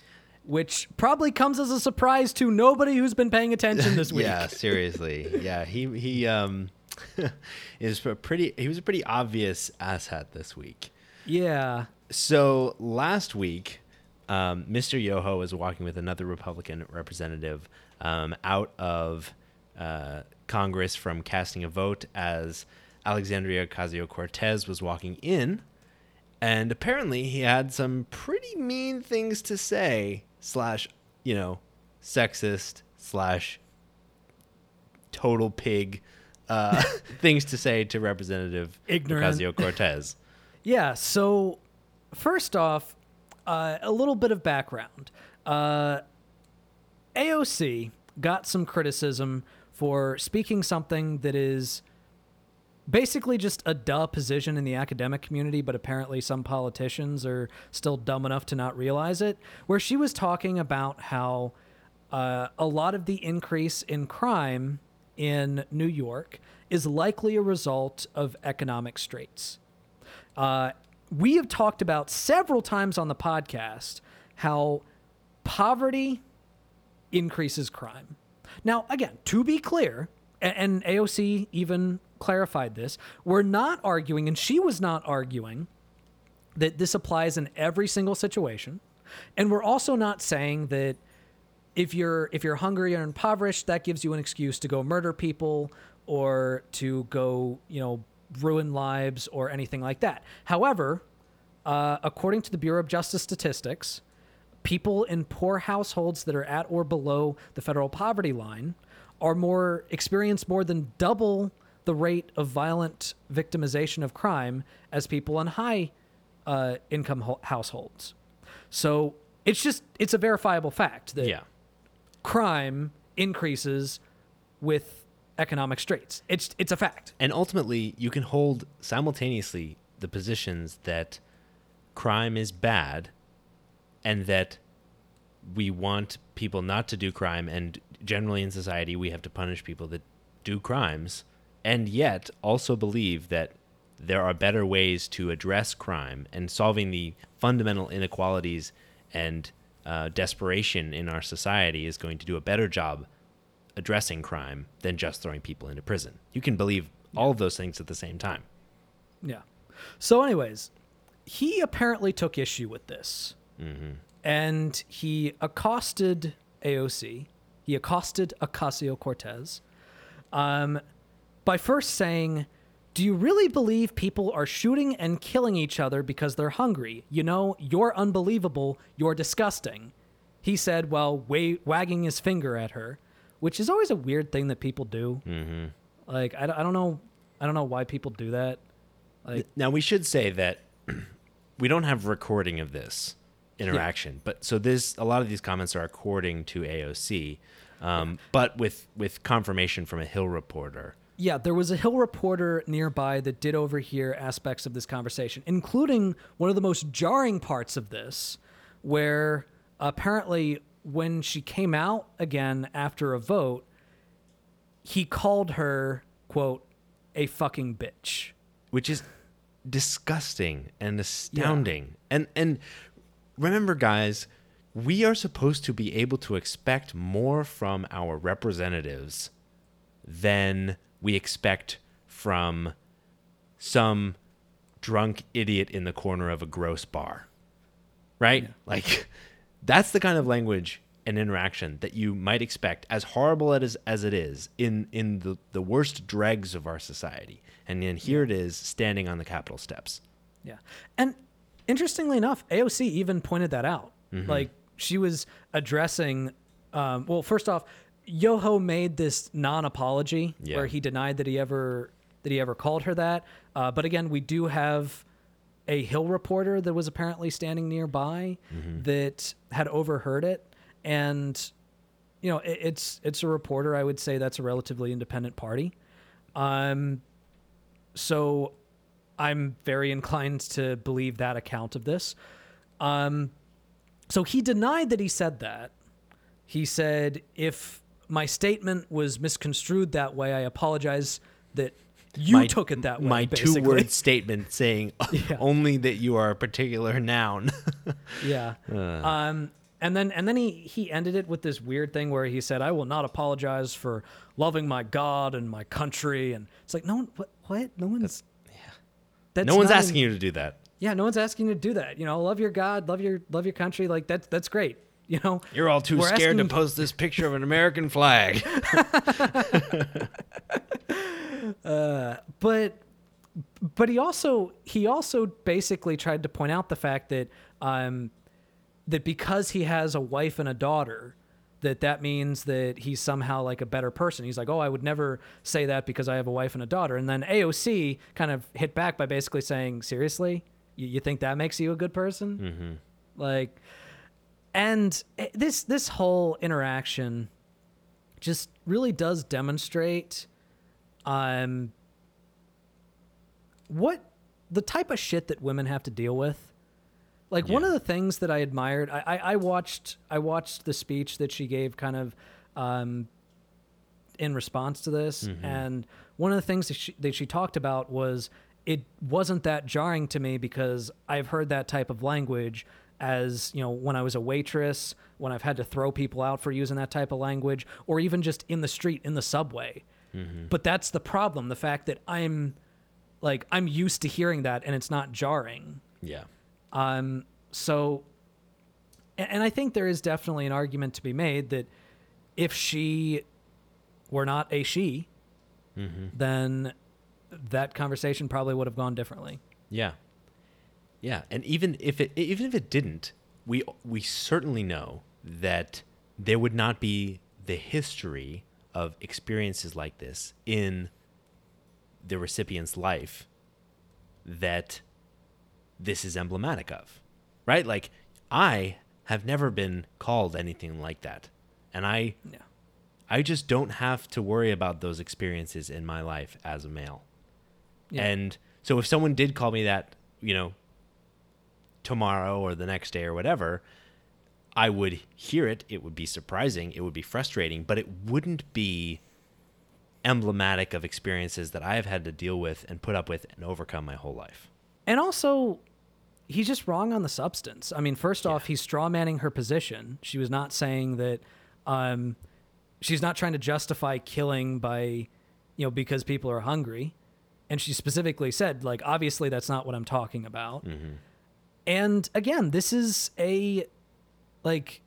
which probably comes as a surprise to nobody who's been paying attention this week. yeah, seriously. Yeah, he he um is a pretty he was a pretty obvious ass hat this week. Yeah. So last week, um, Mr. Yoho was walking with another Republican representative um, out of uh, Congress from casting a vote as Alexandria Ocasio Cortez was walking in. And apparently he had some pretty mean things to say, slash, you know, sexist, slash, total pig uh, things to say to Representative. Ocasio Cortez. Yeah. So, first off, uh, a little bit of background. Uh, AOC got some criticism for speaking something that is basically just a duh position in the academic community, but apparently some politicians are still dumb enough to not realize it. Where she was talking about how uh, a lot of the increase in crime in New York is likely a result of economic straits. Uh, we have talked about several times on the podcast how poverty increases crime. Now, again, to be clear, and AOC even clarified this, we're not arguing, and she was not arguing, that this applies in every single situation. And we're also not saying that if you're if you're hungry or impoverished, that gives you an excuse to go murder people or to go, you know, ruin lives or anything like that. However, uh, according to the Bureau of Justice Statistics, people in poor households that are at or below the federal poverty line are more experience more than double the rate of violent victimization of crime as people in high uh, income ho- households. So it's just it's a verifiable fact that Yeah. crime increases with economic straits. It's it's a fact. And ultimately, you can hold simultaneously the positions that crime is bad and that we want people not to do crime and generally in society we have to punish people that do crimes and yet also believe that there are better ways to address crime and solving the fundamental inequalities and uh, desperation in our society is going to do a better job addressing crime than just throwing people into prison. You can believe all of those things at the same time. Yeah. So, anyways, he apparently took issue with this, and he accosted AOC. He accosted Ocasio Cortez, um, by first saying, "Do you really believe people are shooting and killing each other because they're hungry? You know, you're unbelievable. You're disgusting." He said, while wa- wagging his finger at her, which is always a weird thing that people do. Mm-hmm. Like, I, don't- I don't know, I don't know why people do that. Like, Now we should say that we don't have recording of this interaction, but so this a lot of these comments are according to AOC, um, but with with confirmation from a Hill reporter. Yeah, there was a Hill reporter nearby that did overhear aspects of this conversation, including one of the most jarring parts of this, where apparently when she came out again after a vote, he called her, quote, a fucking bitch. which is disgusting and astounding. And and remember guys, we are supposed to be able to expect more from our representatives than we expect from some drunk idiot in the corner of a gross bar. Right? Like that's the kind of language and interaction that you might expect as horrible as as it is in in the the worst dregs of our society. And then here it is standing on the Capitol steps. Yeah. And interestingly enough, AOC even pointed that out. Like she was addressing, um, well, first off, Yoho made this non-apology Yeah. where he denied that he ever that he ever called her that. Uh, but again, we do have a Hill reporter that was apparently standing nearby that had overheard it, and you know, it, it's it's a reporter. I would say that's a relatively independent party. Um, so I'm very inclined to believe that account of this. Um, so he denied that he said that. He said, if my statement was misconstrued that way, I apologize that you my, took it that way. My two word statement saying Yeah. only that you are a particular noun. Yeah. Um, and then and then he he ended it with this weird thing where he said, "I will not apologize for loving my God and my country." And it's like, no one, what, what? No one's. That's no one's asking in- you to do that. Yeah, no one's asking you to do that. You know, love your God, love your love your country. Like that's that's great. You know, You're all too scared to post this picture of an American flag. But but he also he also basically tried to point out the fact that um that because he has a wife and a daughter that that means that he's somehow like a better person. He's like oh i would never say that because i have a wife and a daughter. And then aoc kind of hit back by basically saying seriously? You, you think that makes you a good person? Mm-hmm. like and eh, this this whole interaction just really does demonstrate um what the type of shit that women have to deal with like one of the things that i admired I, I i watched i watched the speech that she gave kind of um in response to this and one of the things that she, that she talked about was it wasn't that jarring to me because i've heard that type of language as you know when i was a waitress when i've had to throw people out for using that type of language or even just in the street in the subway but that's the problem the fact that i'm like i'm used to hearing that and it's not jarring yeah. um, so, and, and I think there is definitely an argument to be made that if she were not a she, then that conversation probably would have gone differently. Yeah. Yeah, and even if it even if it didn't, we we certainly know that there would not be the history of experiences like this in the recipient's life that this is emblematic of. Right? Like I have never been called anything like that. And I Yeah. I just don't have to worry about those experiences in my life as a male. Yeah. And so if someone did call me that, you know, tomorrow or the next day or whatever, I would hear it. It would be surprising. It would be frustrating, but it wouldn't be emblematic of experiences that I have had to deal with and put up with and overcome my whole life. And also, he's just wrong on the substance. I mean, first off, he's straw manning her position. She was not saying that um, she's not trying to justify killing by, you know, because people are hungry. And she specifically said, like, obviously that's not what I'm talking about. And again, this is a, like,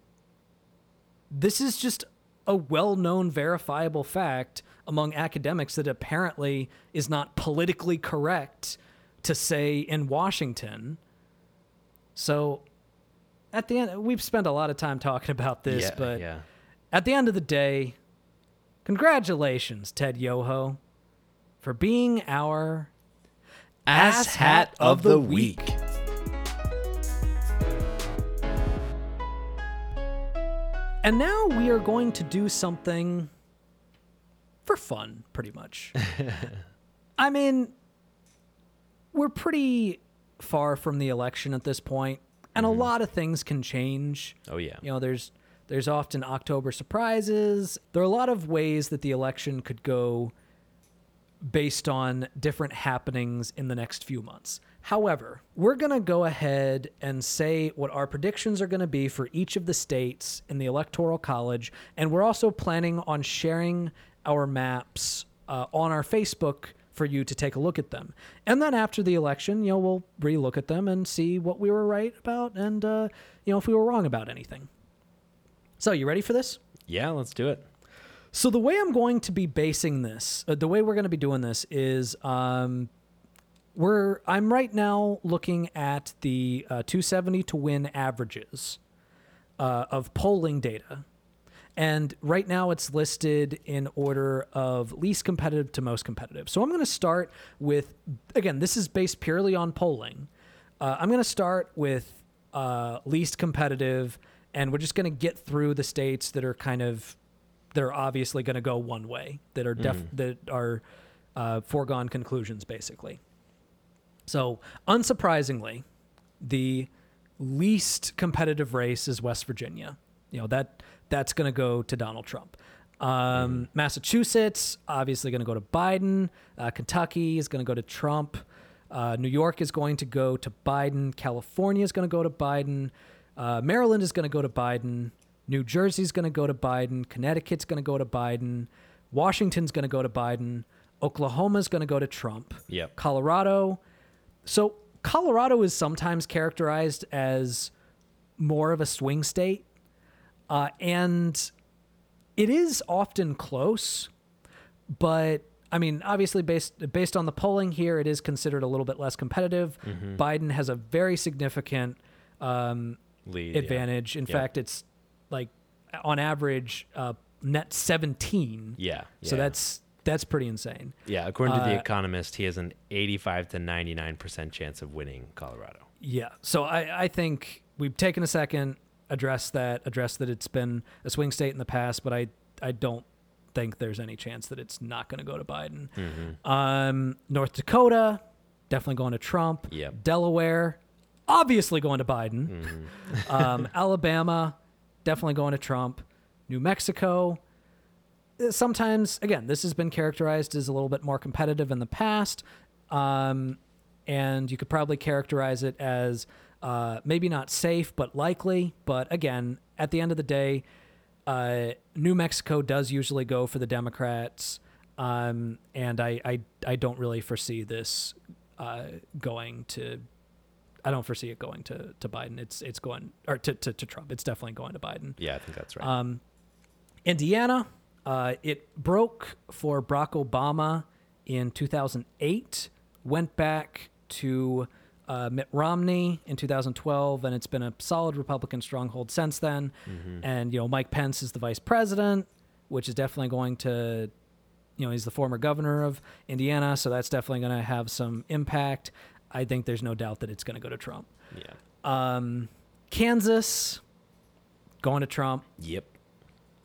this is just a well known, verifiable fact among academics that apparently is not politically correct to say in Washington. So at the end, we've spent a lot of time talking about this, yeah, but yeah. at the end of the day, congratulations, Ted Yoho, for being our Ass hat of the week. And now we are going to do something for fun, pretty much. I mean, we're pretty far from the election at this point, and a mm-hmm. lot of things can change. Oh yeah. You know, there's there's often October surprises. There are a lot of ways that the election could go based on different happenings in the next few months. However, we're going to go ahead and say what our predictions are going to be for each of the states in the Electoral College, and we're also planning on sharing our maps uh, on our Facebook for you to take a look at them. And then after the election, you know, we'll relook at them and see what we were right about and, uh, you know, if we were wrong about anything. So, you ready for this? Yeah, let's do it. So the way I'm going to be basing this, uh, the way we're going to be doing this is, um, we're I'm right now looking at the uh, 270 to win averages uh, of polling data, and right now it's listed in order of least competitive to most competitive. So I'm going to start with again, this is based purely on polling. Uh, I'm going to start with uh, least competitive, and we're just going to get through the states that are kind of that are obviously going to go one way, that are def- that are uh, foregone conclusions, basically. So, unsurprisingly, the least competitive race is West Virginia. You know that that's going to go to Donald Trump. Um, Massachusetts, obviously going to go to Biden. Uh, Kentucky is going to go to Trump. Uh, New York is going to go to Biden. California is going to go to Biden. Uh, Maryland is going to go to Biden. New Jersey's going to go to Biden. Connecticut's going to go to Biden. Washington's going to go to Biden. Oklahoma's going to go to Trump. Yep. Colorado. So Colorado is sometimes characterized as more of a swing state, uh, and it is often close. But I mean, obviously, based based on the polling here, it is considered a little bit less competitive. Biden has a very significant um, Lead, yeah. advantage. In Yep. fact, it's like on average uh, net 17. Yeah. So yeah. that's that's pretty insane. yeah. According to the uh, Economist, he has an 85 to 99 percent chance of winning Colorado. Yeah. So I, I think we've taken a second, address that, address that it's been a swing state in the past, but I I don't think there's any chance that it's not going to go to Biden. Um, North Dakota, definitely going to Trump. Yep. Delaware, obviously going to Biden. um, Alabama, definitely going to Trump. New Mexico, uh, sometimes again this has been characterized as a little bit more competitive in the past um, and you could probably characterize it as uh, maybe not safe but likely but again at the end of the day uh, new mexico does usually go for the democrats um, and I, I, I don't really foresee this uh, going to I don't foresee it going to, to Biden. It's it's going or to, to, to Trump. It's definitely going to Biden. Yeah, I think that's right. Um, Indiana, uh, it broke for Barack Obama in 2008, went back to uh, Mitt Romney in 2012, and it's been a solid Republican stronghold since then. And, you know, Mike Pence is the vice president, which is definitely going to, you know, he's the former governor of Indiana, so that's definitely going to have some impact. I think there's no doubt that it's going to go to Trump. yeah. Um, Kansas, going to Trump. Yep.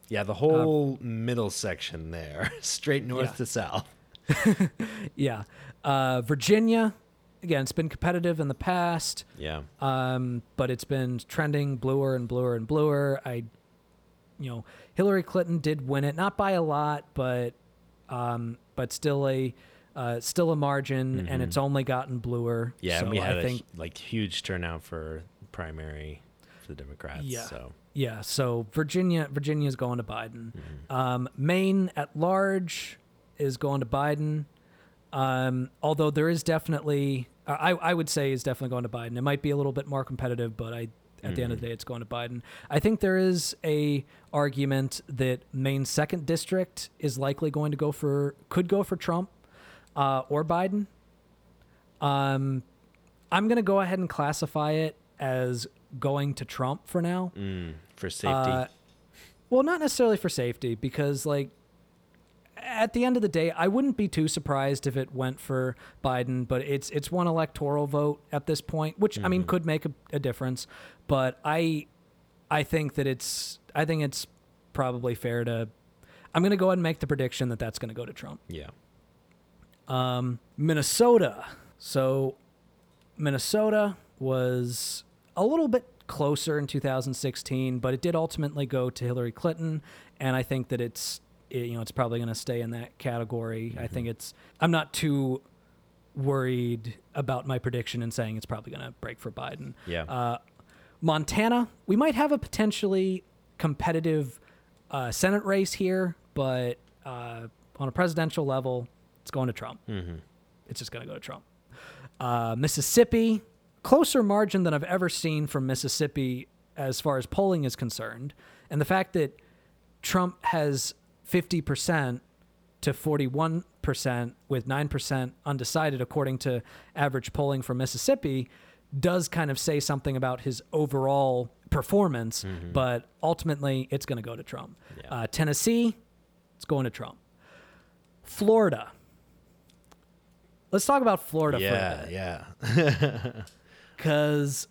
Yeah, the whole middle section there, straight north Yeah. to south. Yeah. Uh, Virginia, again, it's been competitive in the past, Yeah. um, but it's been trending bluer and bluer and bluer. I, you know, Hillary Clinton did win it, not by a lot, but, um, but still a, uh, still a margin, and it's only gotten bluer. Mm-hmm. Yeah, so we had I a think, hu- like huge turnout for primary for the Democrats. Yeah. So yeah. So Virginia, Virginia's going to Biden. Mm-hmm. Um, Maine at large is going to Biden. Um, although there is definitely, I, I would say is definitely going to Biden. It might be a little bit more competitive, but I, at the end of the day, it's going to Biden. I think there is a argument that Maine's second district is likely going to go for, could go for Trump, uh, or Biden. Um, I'm gonna go ahead and classify it as going to Trump for now. mm, for safety. Uh, well, not necessarily for safety, because like at the end of the day, I wouldn't be too surprised if it went for Biden. But it's it's one electoral vote at this point, which I mean could make a, a difference. But I I think that it's I think it's probably fair to. I'm going to go ahead and make the prediction that that's going to go to Trump. yeah. Um, Minnesota. So Minnesota was a little bit closer in 2016, but it did ultimately go to Hillary Clinton, and I think that it's it, you know it's probably going to stay in that category. I think it's I'm not too worried about my prediction and saying it's probably going to break for Biden. Yeah. Uh, Montana, we might have a potentially competitive uh, Senate race here, but uh, on a presidential level, it's going to Trump. mm-hmm. It's just going to go to Trump. Uh, Mississippi, closer margin than I've ever seen from Mississippi as far as polling is concerned. And the fact that Trump has 50% to 41% with 9% undecided, according to average polling from Mississippi, does kind of say something about his overall performance. But ultimately, it's going to go to Trump. Yeah. Uh, Tennessee, it's going to Trump. Florida. Let's talk about Florida for a Yeah, bit yeah. because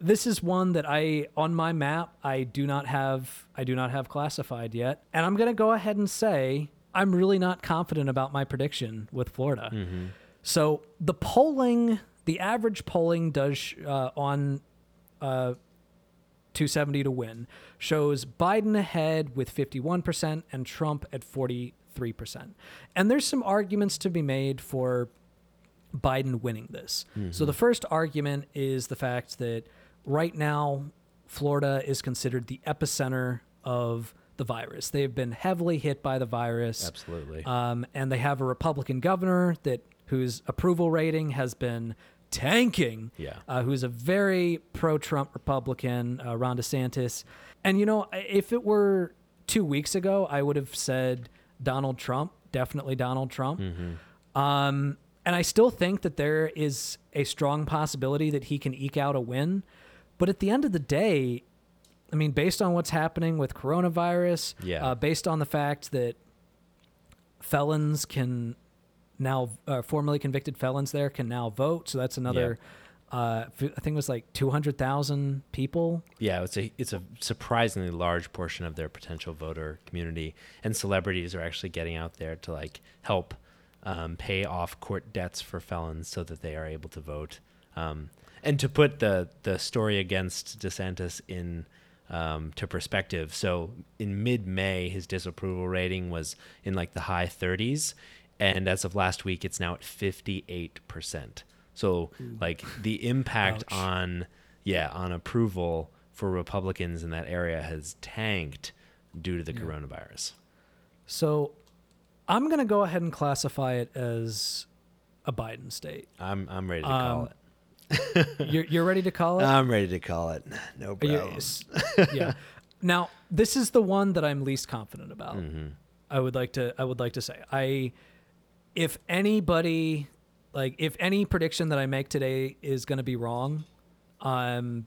this is one that I on my map I do not have I do not have classified yet, and I'm gonna go ahead and say I'm really not confident about my prediction with Florida. So the polling, the average polling does uh, on uh, 270 to win, shows Biden ahead with 51% and Trump at 43%. And there's some arguments to be made for Biden winning this. So the first argument is the fact that right now, Florida is considered the epicenter of the virus. They've been heavily hit by the virus. Absolutely. Um, and they have a Republican governor that whose approval rating has been tanking. Yeah. Uh, who's a very pro-Trump Republican, uh, Ron DeSantis. And you know, if it were two weeks ago, I would have said Donald Trump, definitely Donald Trump. Um, and I still think that there is a strong possibility that he can eke out a win. But at the end of the day, I mean, based on what's happening with coronavirus, Yeah. uh, based on the fact that felons can now, uh, formerly convicted felons there can now vote. So that's another, uh, f- I think it was like 200,000 people. Yeah, it's a it's a surprisingly large portion of their potential voter community, and celebrities are actually getting out there to like help um, pay off court debts for felons so that they are able to vote. Um, and to put the the story against DeSantis in um, to perspective, so in mid May, his disapproval rating was in like the high 30s, and as of last week, it's now at 58 percent. So like the impact on yeah on approval for Republicans in that area has tanked due to the coronavirus. So I'm going to go ahead and classify it as a Biden state. I'm I'm ready to call Um, it. You're, you're ready to call it? I'm ready to call it. No problem. yeah. Now, this is the one that I'm least confident about. Mm-hmm. I would like to I would like to say. I if anybody like if any prediction that I make today is going to be wrong, um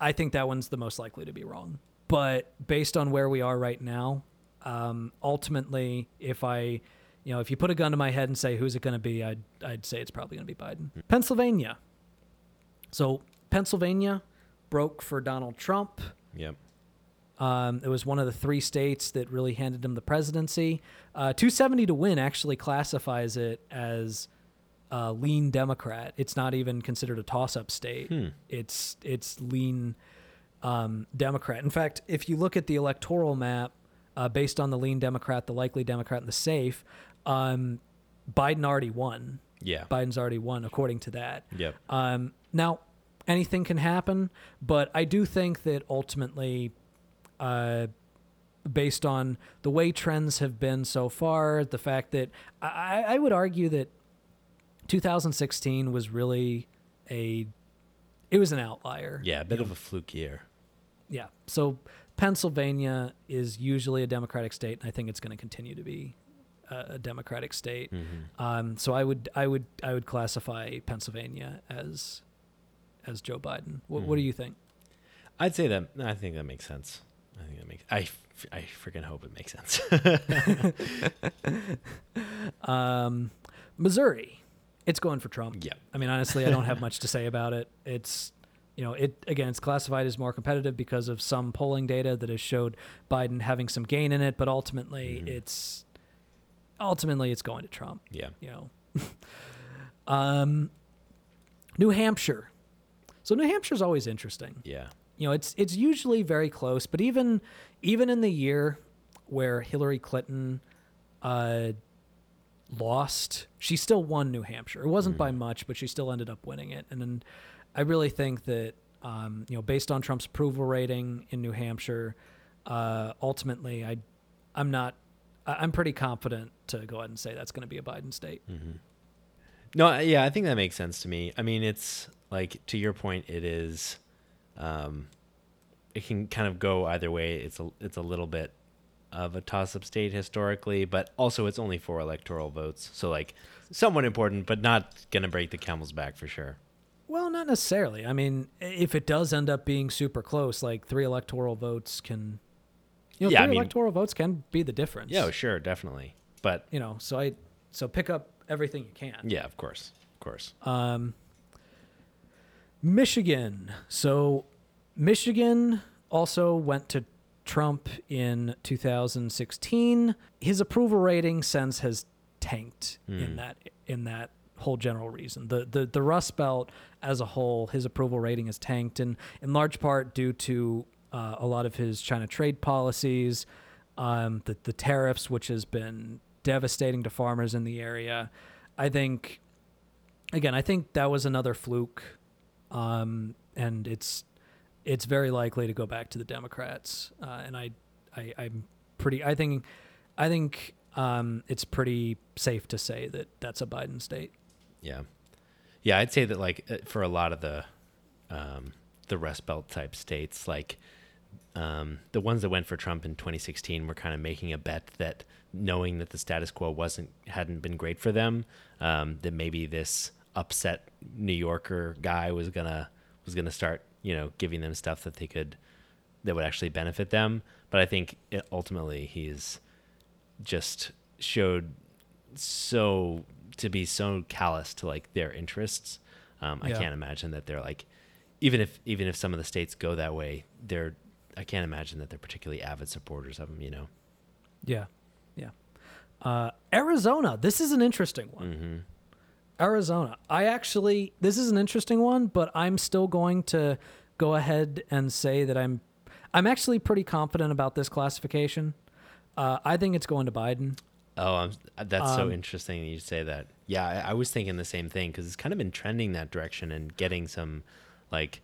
I think that one's the most likely to be wrong. But based on where we are right now, um ultimately if I you know, if you put a gun to my head and say who's it going to be, I'd I'd say it's probably going to be Biden. Pennsylvania. So, Pennsylvania broke for Donald Trump. Yep. Um, it was one of the three states that really handed him the presidency. Uh, 270 to win actually classifies it as uh, lean Democrat. It's not even considered a toss-up state. It's it's lean um, Democrat. In fact, if you look at the electoral map uh, based on the lean Democrat, the likely Democrat, and the safe, um, Biden already won. Yeah. Biden's already won according to that. Yep. Um, now, anything can happen, but I do think that ultimately, uh, based on the way trends have been so far, the fact that I, I would argue that 2016 was really a it was an outlier. Yeah, a bit of a fluke year. Yeah. So Pennsylvania is usually a Democratic state, and I think it's going to continue to be a, a Democratic state. Um, so I would I would I would classify Pennsylvania as as Joe Biden. What, what do you think? I'd say that I think that makes sense. I think that makes I I freaking hope it makes sense. Um, Missouri, it's going for Trump. Yeah. I mean, honestly, I don't have much to say about it. It's, you know, it again, it's classified as more competitive because of some polling data that has showed Biden having some gain in it, but ultimately, it's ultimately it's going to Trump. yeah. You know, um, New Hampshire. So New Hampshire's always interesting Yeah. you know it's it's usually very close but even even in the year where hillary clinton uh lost she still won new hampshire it wasn't by much but she still ended up winning it and then i really think that um you know based on trump's approval rating in new hampshire uh ultimately i i'm not i'm pretty confident to go ahead and say that's going to be a biden state No, yeah, I think that makes sense to me. I mean, it's like to your point, it is, um, it can kind of go either way. It's a it's a little bit of a toss-up state historically, but also it's only four electoral votes, so like somewhat important, but not gonna break the camel's back for sure. Well, not necessarily. I mean, if it does end up being super close, like three electoral votes can, you know, Yeah, I three mean- electoral votes can be the difference. Yeah, sure, definitely, but You know, so I so pick up everything you can. yeah, of course, of course. Um, Michigan. So Michigan also went to Trump in 2016. His approval rating since has tanked in that in that whole general reason. The the the Rust Belt as a whole, his approval rating has tanked, and in large part due to uh, a lot of his China trade policies, um, the the tariffs, which has been devastating to farmers in the area. I think, again, I think that was another fluke, um, and it's it's very likely to go back to the Democrats. Uh, and I, I, I'm pretty. I think, I think um, it's pretty safe to say that that's a Biden state. Yeah, yeah. I'd say that like uh, for a lot of the, um, the Rust Belt type states, like um, the ones that went for Trump in 2016 were kind of making a bet that knowing that the status quo wasn't hadn't been great for them, um, that maybe this upset New Yorker guy was gonna was gonna start you know giving them stuff that they could that would actually benefit them. But I think it, ultimately he's just showed so to be so callous to like their interests. Um, I Yeah. can't imagine that they're like even if even if some of the states go that way, they're I can't imagine that they're particularly avid supporters of them. You know. Yeah, yeah. Uh, Arizona. This is an interesting one. Mm-hmm. Arizona. I actually, this is an interesting one, but I'm still going to go ahead and say that I'm, I'm actually pretty confident about this classification. Uh, I think it's going to Biden. Oh, I'm, that's so Um, interesting that you say that. Yeah, I, I was thinking the same thing because it's kind of been trending that direction and getting some, like,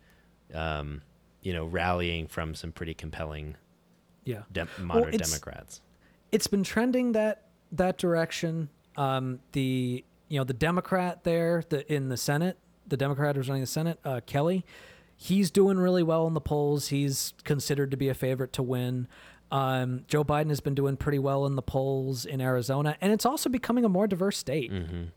um, you know, rallying from some pretty compelling Yeah, dem- moderate it's- Democrats. it's been trending that that direction. Um, the you know the Democrat there, the in the Senate, the Democrat who's running the Senate, uh, Kelly, he's doing really well in the polls. He's considered to be a favorite to win. Um, Joe Biden has been doing pretty well in the polls in Arizona, and it's also becoming a more diverse state.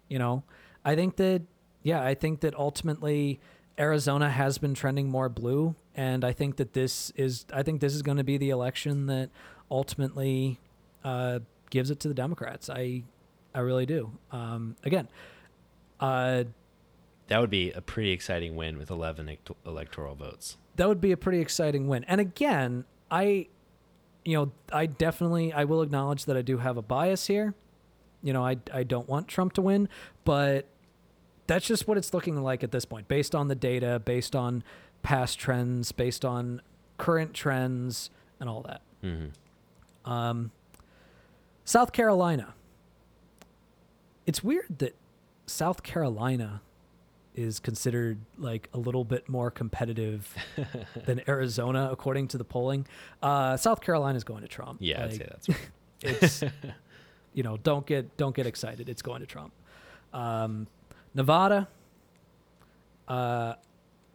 You know, I think that yeah, I think that ultimately Arizona has been trending more blue, and I think that this is I think this is going to be the election that ultimately uh, gives it to the Democrats. I I really do. Um, again, uh, That would be a pretty exciting win with 11 electoral votes. that would be a pretty exciting win. And again, I, you know, I definitely I will acknowledge that I do have a bias here. You know, I I don't want Trump to win, but that's just what it's looking like at this point, based on the data, based on past trends, based on current trends, and all that. Mm-hmm. Um, South Carolina. It's weird that South Carolina is considered like a little bit more competitive than Arizona, according to the polling. Uh, South Carolina is going to Trump. Yeah, I'd Like, say that's right. it's you know don't get don't get excited. It's going to Trump. Um, Nevada. Uh,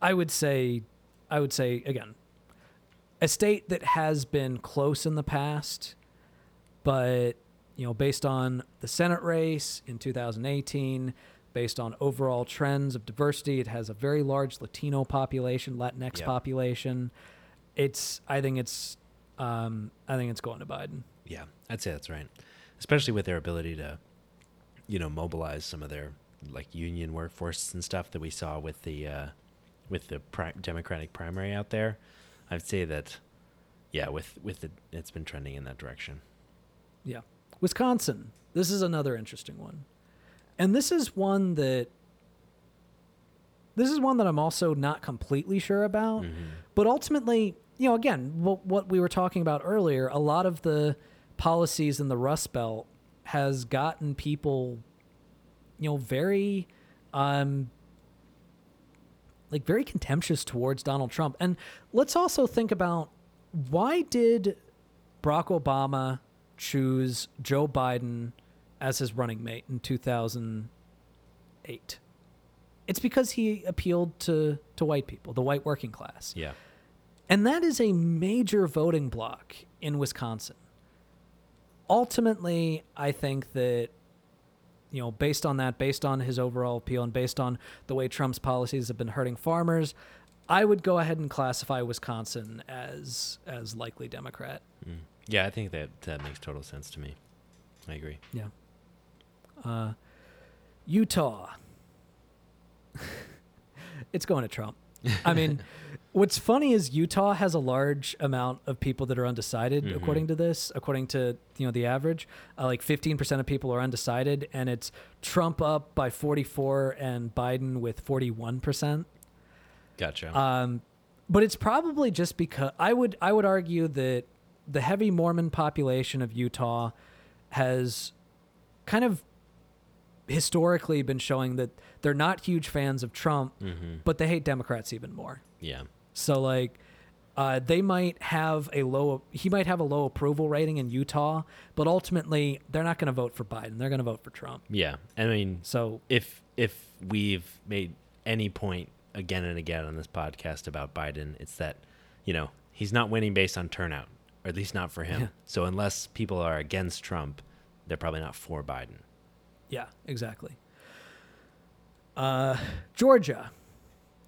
I would say, I would say again, a state that has been close in the past, but you know, based on the Senate race in 2018, based on overall trends of diversity, it has a very large Latino population, Latinx Yep. population. It's, I think it's, um, I think it's going to Biden. Yeah, I'd say that's right. Especially with their ability to, you know, mobilize some of their like union workforce and stuff that we saw with the uh, with the pri- Democratic primary out there. I'd say that, yeah, with with the it's been trending in that direction. Yeah. Wisconsin. This is another interesting one. And this is one that this is one that I'm also not completely sure about. But ultimately, you know, again, what, what we were talking about earlier, a lot of the policies in the Rust Belt has gotten people, you know, very um like very contemptuous towards Donald Trump. And let's also think about why did Barack Obama choose Joe Biden as his running mate in 2008? It's because he appealed to, to white people, the white working class. Yeah, And that is a major voting bloc in Wisconsin. Ultimately, I think that, you know, based on that, based on his overall appeal, and based on the way Trump's policies have been hurting farmers, I would go ahead and classify Wisconsin as as likely Democrat. mm. yeah, I think that that makes total sense to me. I agree. Yeah. Uh, Utah. it's going to Trump. I mean, What's funny is Utah has a large amount of people that are undecided, Mhm. according to this, according to you know the average. Uh, like 15% of people are undecided, and it's Trump up by 44 and Biden with 41%. Gotcha. Um, but it's probably just because I would I would argue that the heavy Mormon population of Utah has kind of historically been showing that they're not huge fans of Trump, hmm but they hate Democrats even more. Yeah. So like uh, they might have a low he might have a low approval rating in Utah, but ultimately they're not going to vote for Biden. They're going to vote for Trump. Yeah. I mean, So if if we've made any point again and again on this podcast about Biden, it's that you know he's not winning based on turnout, or at least not for him. Yeah. So unless people are against Trump, they're probably not for Biden. Yeah, exactly. Uh, Georgia.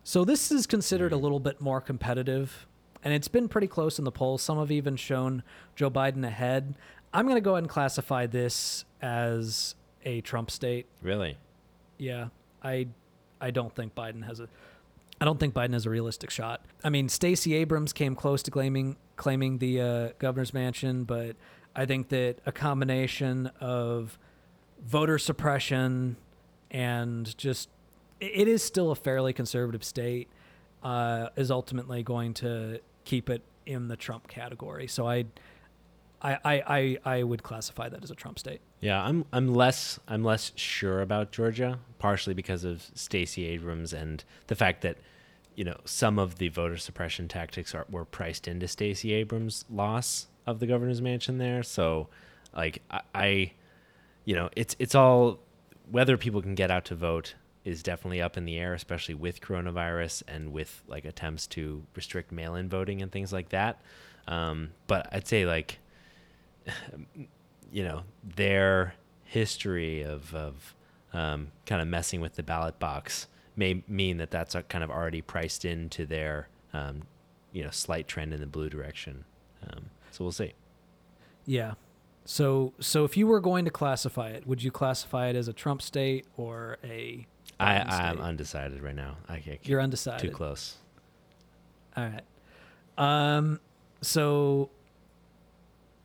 So this is considered a little bit more competitive, and it's been pretty close in the polls. Some have even shown Joe Biden ahead. I'm going to go ahead and classify this as a Trump state. Really? Yeah, I, I don't think Biden has a, I don't think Biden has a realistic shot. I mean, Stacey Abrams came close to claiming claiming the uh, governor's mansion, but I think that a combination of voter suppression and just it is still a fairly conservative state uh, is ultimately going to keep it in the Trump category. So I, I, I, I, would classify that as a Trump state. Yeah, I'm I'm less I'm less sure about Georgia, partially because of Stacey Abrams and the fact that you know some of the voter suppression tactics are were priced into Stacey Abrams' loss of the governor's mansion there. So, like I, I you know, it's it's all whether people can get out to vote is definitely up in the air, especially with coronavirus and with like attempts to restrict mail-in voting and things like that. Um, but I'd say like you know their history of of um, kind of messing with the ballot box may mean that that's uh, kind of already priced into their um, you know slight trend in the blue direction. Um, so we'll see. Yeah. So so if you were going to classify it, would you classify it as a Trump state or a I I'm undecided right now. I can't. You're undecided. too close. All right. Um so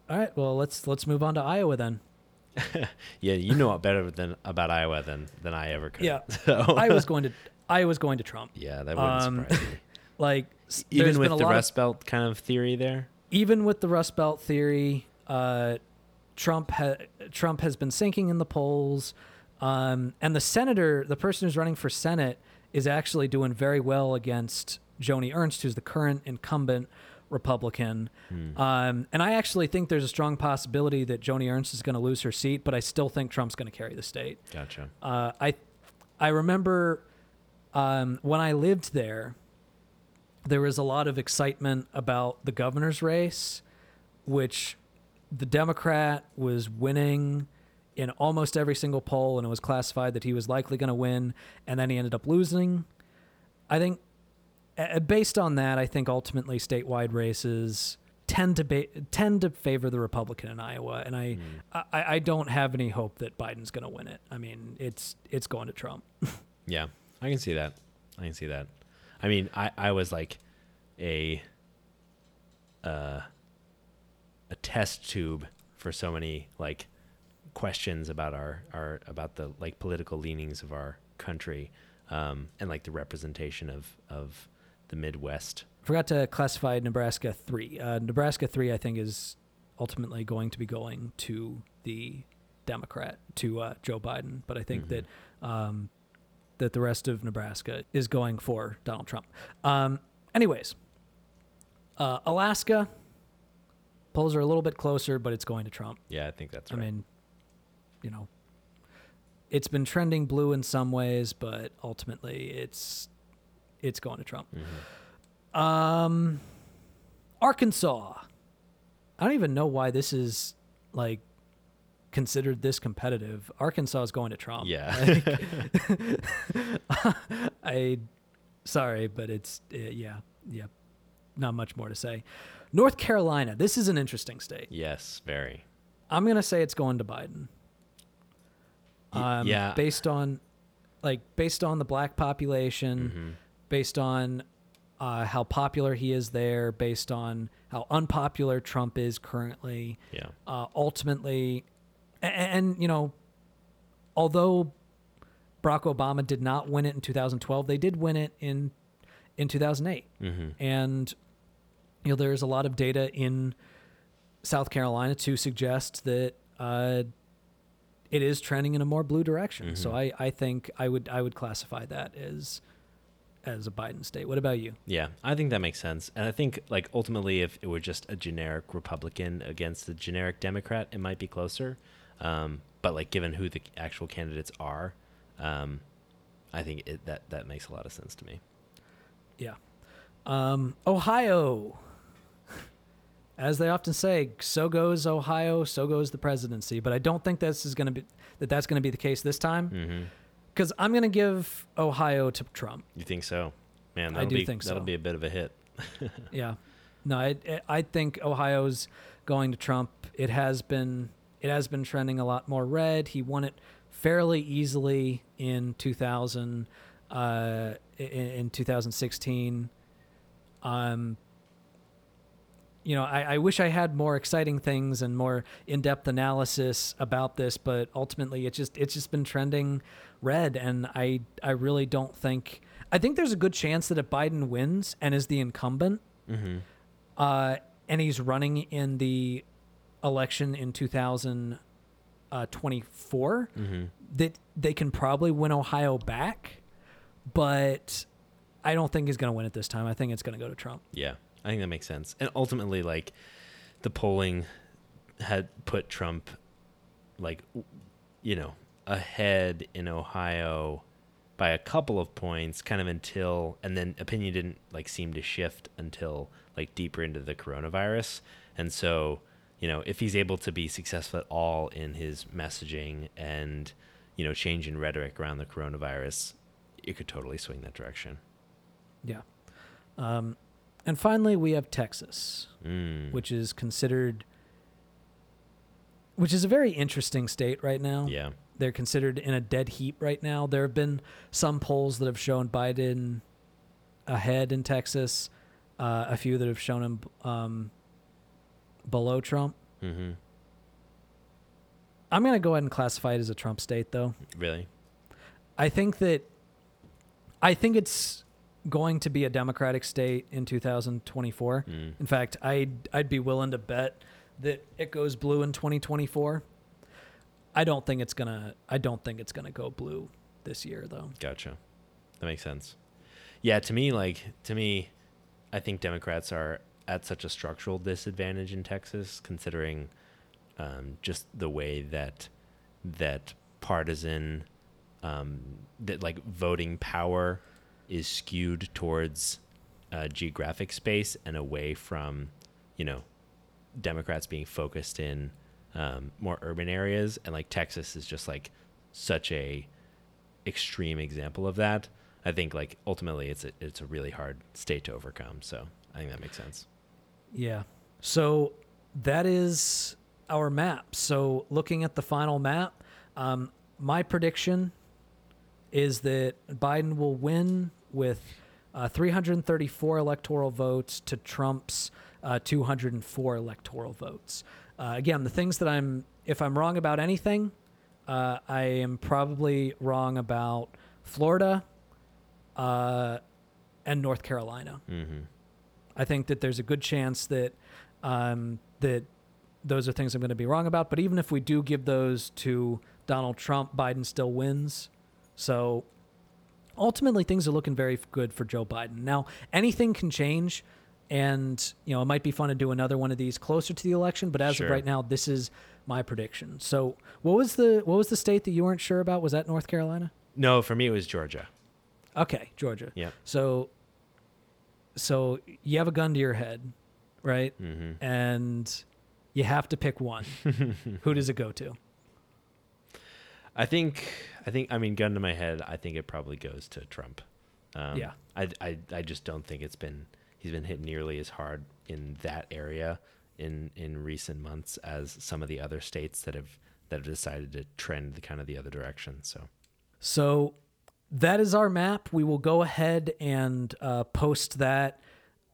All right, well, let's let's move on to Iowa then. Yeah, you know better than about Iowa than than I ever could. Yeah. So, I was going to I was going to Trump. yeah, that wouldn't Um, surprise me. Like Even with the of- Rust Belt kind of theory there. even with the Rust Belt theory, uh, Trump ha- Trump has been sinking in the polls, um, and the senator, the person who's running for Senate, is actually doing very well against Joni Ernst, who's the current incumbent Republican. Hmm. Um, and I actually think there's a strong possibility that Joni Ernst is going to lose her seat, but I still think Trump's going to carry the state. Gotcha. Uh, I I remember um, when I lived there, there was a lot of excitement about the governor's race, which the Democrat was winning in almost every single poll, and it was classified that he was likely going to win, and then he ended up losing. I think, uh, based on that, I think ultimately statewide races tend to be, tend to favor the Republican in Iowa, and I, Hmm. I I don't have any hope that Biden's going to win it. I mean, it's it's going to Trump. Yeah, I can see that. I can see that. I mean, I I was like a uh a test tube for so many like questions about our our about the like political leanings of our country um and like the representation of of the Midwest. Forgot to classify Nebraska three. Uh, Nebraska three, I think, is ultimately going to be going to the Democrat to uh, Joe Biden, but I think Mhm. that um, that the rest of Nebraska is going for Donald Trump. Um, anyways, uh, Alaska polls are a little bit closer, but it's going to Trump. Yeah, I think that's right. I mean, you know, it's been trending blue in some ways, but ultimately, it's it's going to Trump. Mhm. Um, Arkansas. I don't even know why this is like considered this competitive. Arkansas is going to Trump. Yeah. I, sorry, but it's uh, yeah, yeah, not much more to say. North Carolina. This is an interesting state. yes, very. I'm gonna say it's going to Biden. Um, yeah. Based on, like, based on the black population, Mhm. based on uh, how popular he is there based on how unpopular Trump is currently. Yeah. Uh, ultimately, and, and you know, although Barack Obama did not win it in 2012, they did win it in in 2008, Mm-hmm. and you know there's a lot of data in South Carolina to suggest that uh, it is trending in a more blue direction. So I, I think I would I would classify that as as a Biden state. What about you? Yeah, I think that makes sense. And I think like ultimately if it were just a generic Republican against a generic Democrat, it might be closer. Um, but like given who the actual candidates are, um, I think it, that that makes a lot of sense to me. Yeah. Um, Ohio. As they often say, so goes Ohio, so goes the presidency. But I don't think this is going to be that that's going to be the case this time Mm-hmm. because I'm going to give Ohio to Trump. You think so? Man, I that'll do be, think that'll so. be a bit of a hit. Yeah. No, I I think Ohio's going to Trump. It has been it has been trending a lot more red. He won it fairly easily in 2000 uh in, in 2016. Um you know, I, I wish I had more exciting things and more in-depth analysis about this, but ultimately, it just it's just been trending red, and I I really don't think I think there's a good chance that if Biden wins and is the incumbent, Mm-hmm. uh, and he's running in the election in 2024, Mm-hmm. that they can probably win Ohio back, but I don't think he's going to win it this time. I think it's going to go to Trump. Yeah, I think that makes sense. And ultimately, like the polling had put Trump, like you know, ahead in Ohio by a couple of points, kind of until, and then opinion didn't like seem to shift until like deeper into the coronavirus. And so, you know, if he's able to be successful at all in his messaging and you know, change in rhetoric around the coronavirus, it could totally swing that direction. Yeah. Um, and finally, we have Texas, Mm. which is considered, which is a very interesting state right now. yeah. They're considered in a dead heat right now. There have been some polls that have shown Biden ahead in Texas, uh, a few that have shown him um, below Trump. Mm-hmm. I'm going to go ahead and classify it as a Trump state, though. Really? I think that I think it's going to be a Democratic state in 2024. Mm. In fact, I'd I'd be willing to bet that it goes blue in 2024. I don't think it's gonna. I don't think it's gonna go blue this year, though. Gotcha. That makes sense. Yeah, to me, like to me, I think Democrats are at such a structural disadvantage in Texas, considering um, just the way that that partisan, um, that like voting power is skewed towards uh, geographic space and away from, you know, Democrats being focused in um, more urban areas, and like Texas is just like such a extreme example of that. I think like ultimately it's a it's a really hard state to overcome. So I think that makes sense. Yeah. So that is our map. So looking at the final map, um, my prediction is that Biden will win with uh, 334 electoral votes to Trump's uh, 204 electoral votes. Uh, again, the things that I'm, if I'm wrong about anything, uh, I am probably wrong about Florida uh, and North Carolina. Mm-hmm. I think that there's a good chance that um, that those are things I'm going to be wrong about. But even if we do give those to Donald Trump, Biden still wins. So ultimately, things are looking very good for Joe Biden. Now, anything can change, and you know it might be fun to do another one of these closer to the election. But as Sure. of right now, this is my prediction. So, what was the what was the state that you weren't sure about? Was that North Carolina? No, for me it was Georgia. Okay, Georgia. Yeah. So, so you have a gun to your head, right? Mm-hmm. And you have to pick one. Who does it go to? I think I think I mean gun to my head. I think it probably goes to Trump. Um, Yeah. I, I I just don't think it's been he's been hit nearly as hard in that area in in recent months as some of the other states that have that have decided to trend the kind of the other direction. So So, that is our map. We will go ahead and uh, post that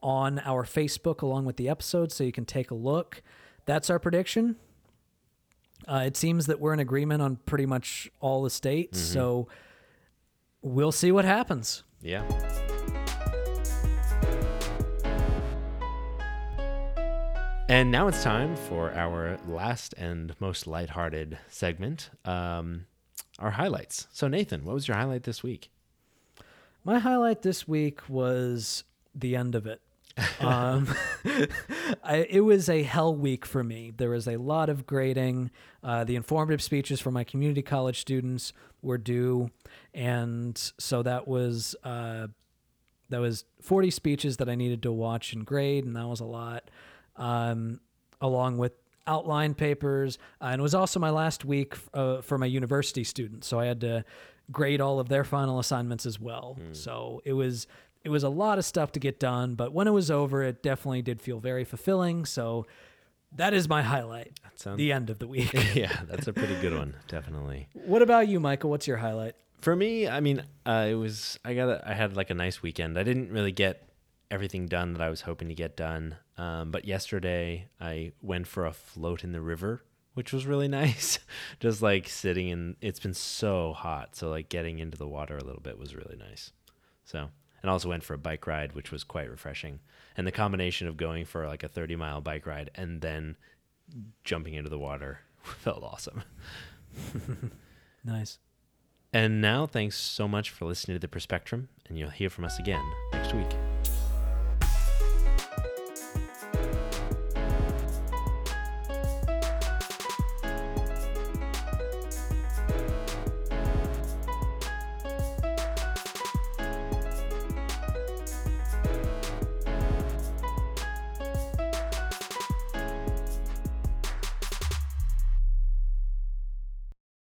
on our Facebook along with the episode so you can take a look. That's our prediction. Uh, it seems that we're in agreement on pretty much all the states, so we'll see what happens. Yeah. And now it's time for our last and most lighthearted segment, um, our highlights. So, Nathan, what was your highlight this week? My highlight this week was the end of it. um, I, it was a hell week for me. There was a lot of grading. Uh, the informative speeches for my community college students were due, and so that was uh, that was 40 speeches that I needed to watch and grade, and that was a lot. Um, along with outline papers, uh, and it was also my last week uh, for my university students, so I had to grade all of their final assignments as well. So it was it was a lot of stuff to get done, but when it was over, it definitely did feel very fulfilling. So that is my highlight. sounds- the end of the week. yeah, that's a pretty good one, definitely. what about you, Michael? What's your highlight? For me, I mean, uh, it was I got a, I had like a nice weekend. I didn't really get everything done that I was hoping to get done. Um, but yesterday I went for a float in the river, which was really nice. Just like sitting in. It's been so hot, so like getting into the water a little bit was really nice. So and also went for a bike ride, which was quite refreshing. And the combination of going for like a 30 mile bike ride and then jumping into the water felt awesome. Nice. And now, thanks so much for listening to the Perspectrum, and you'll hear from us again next week.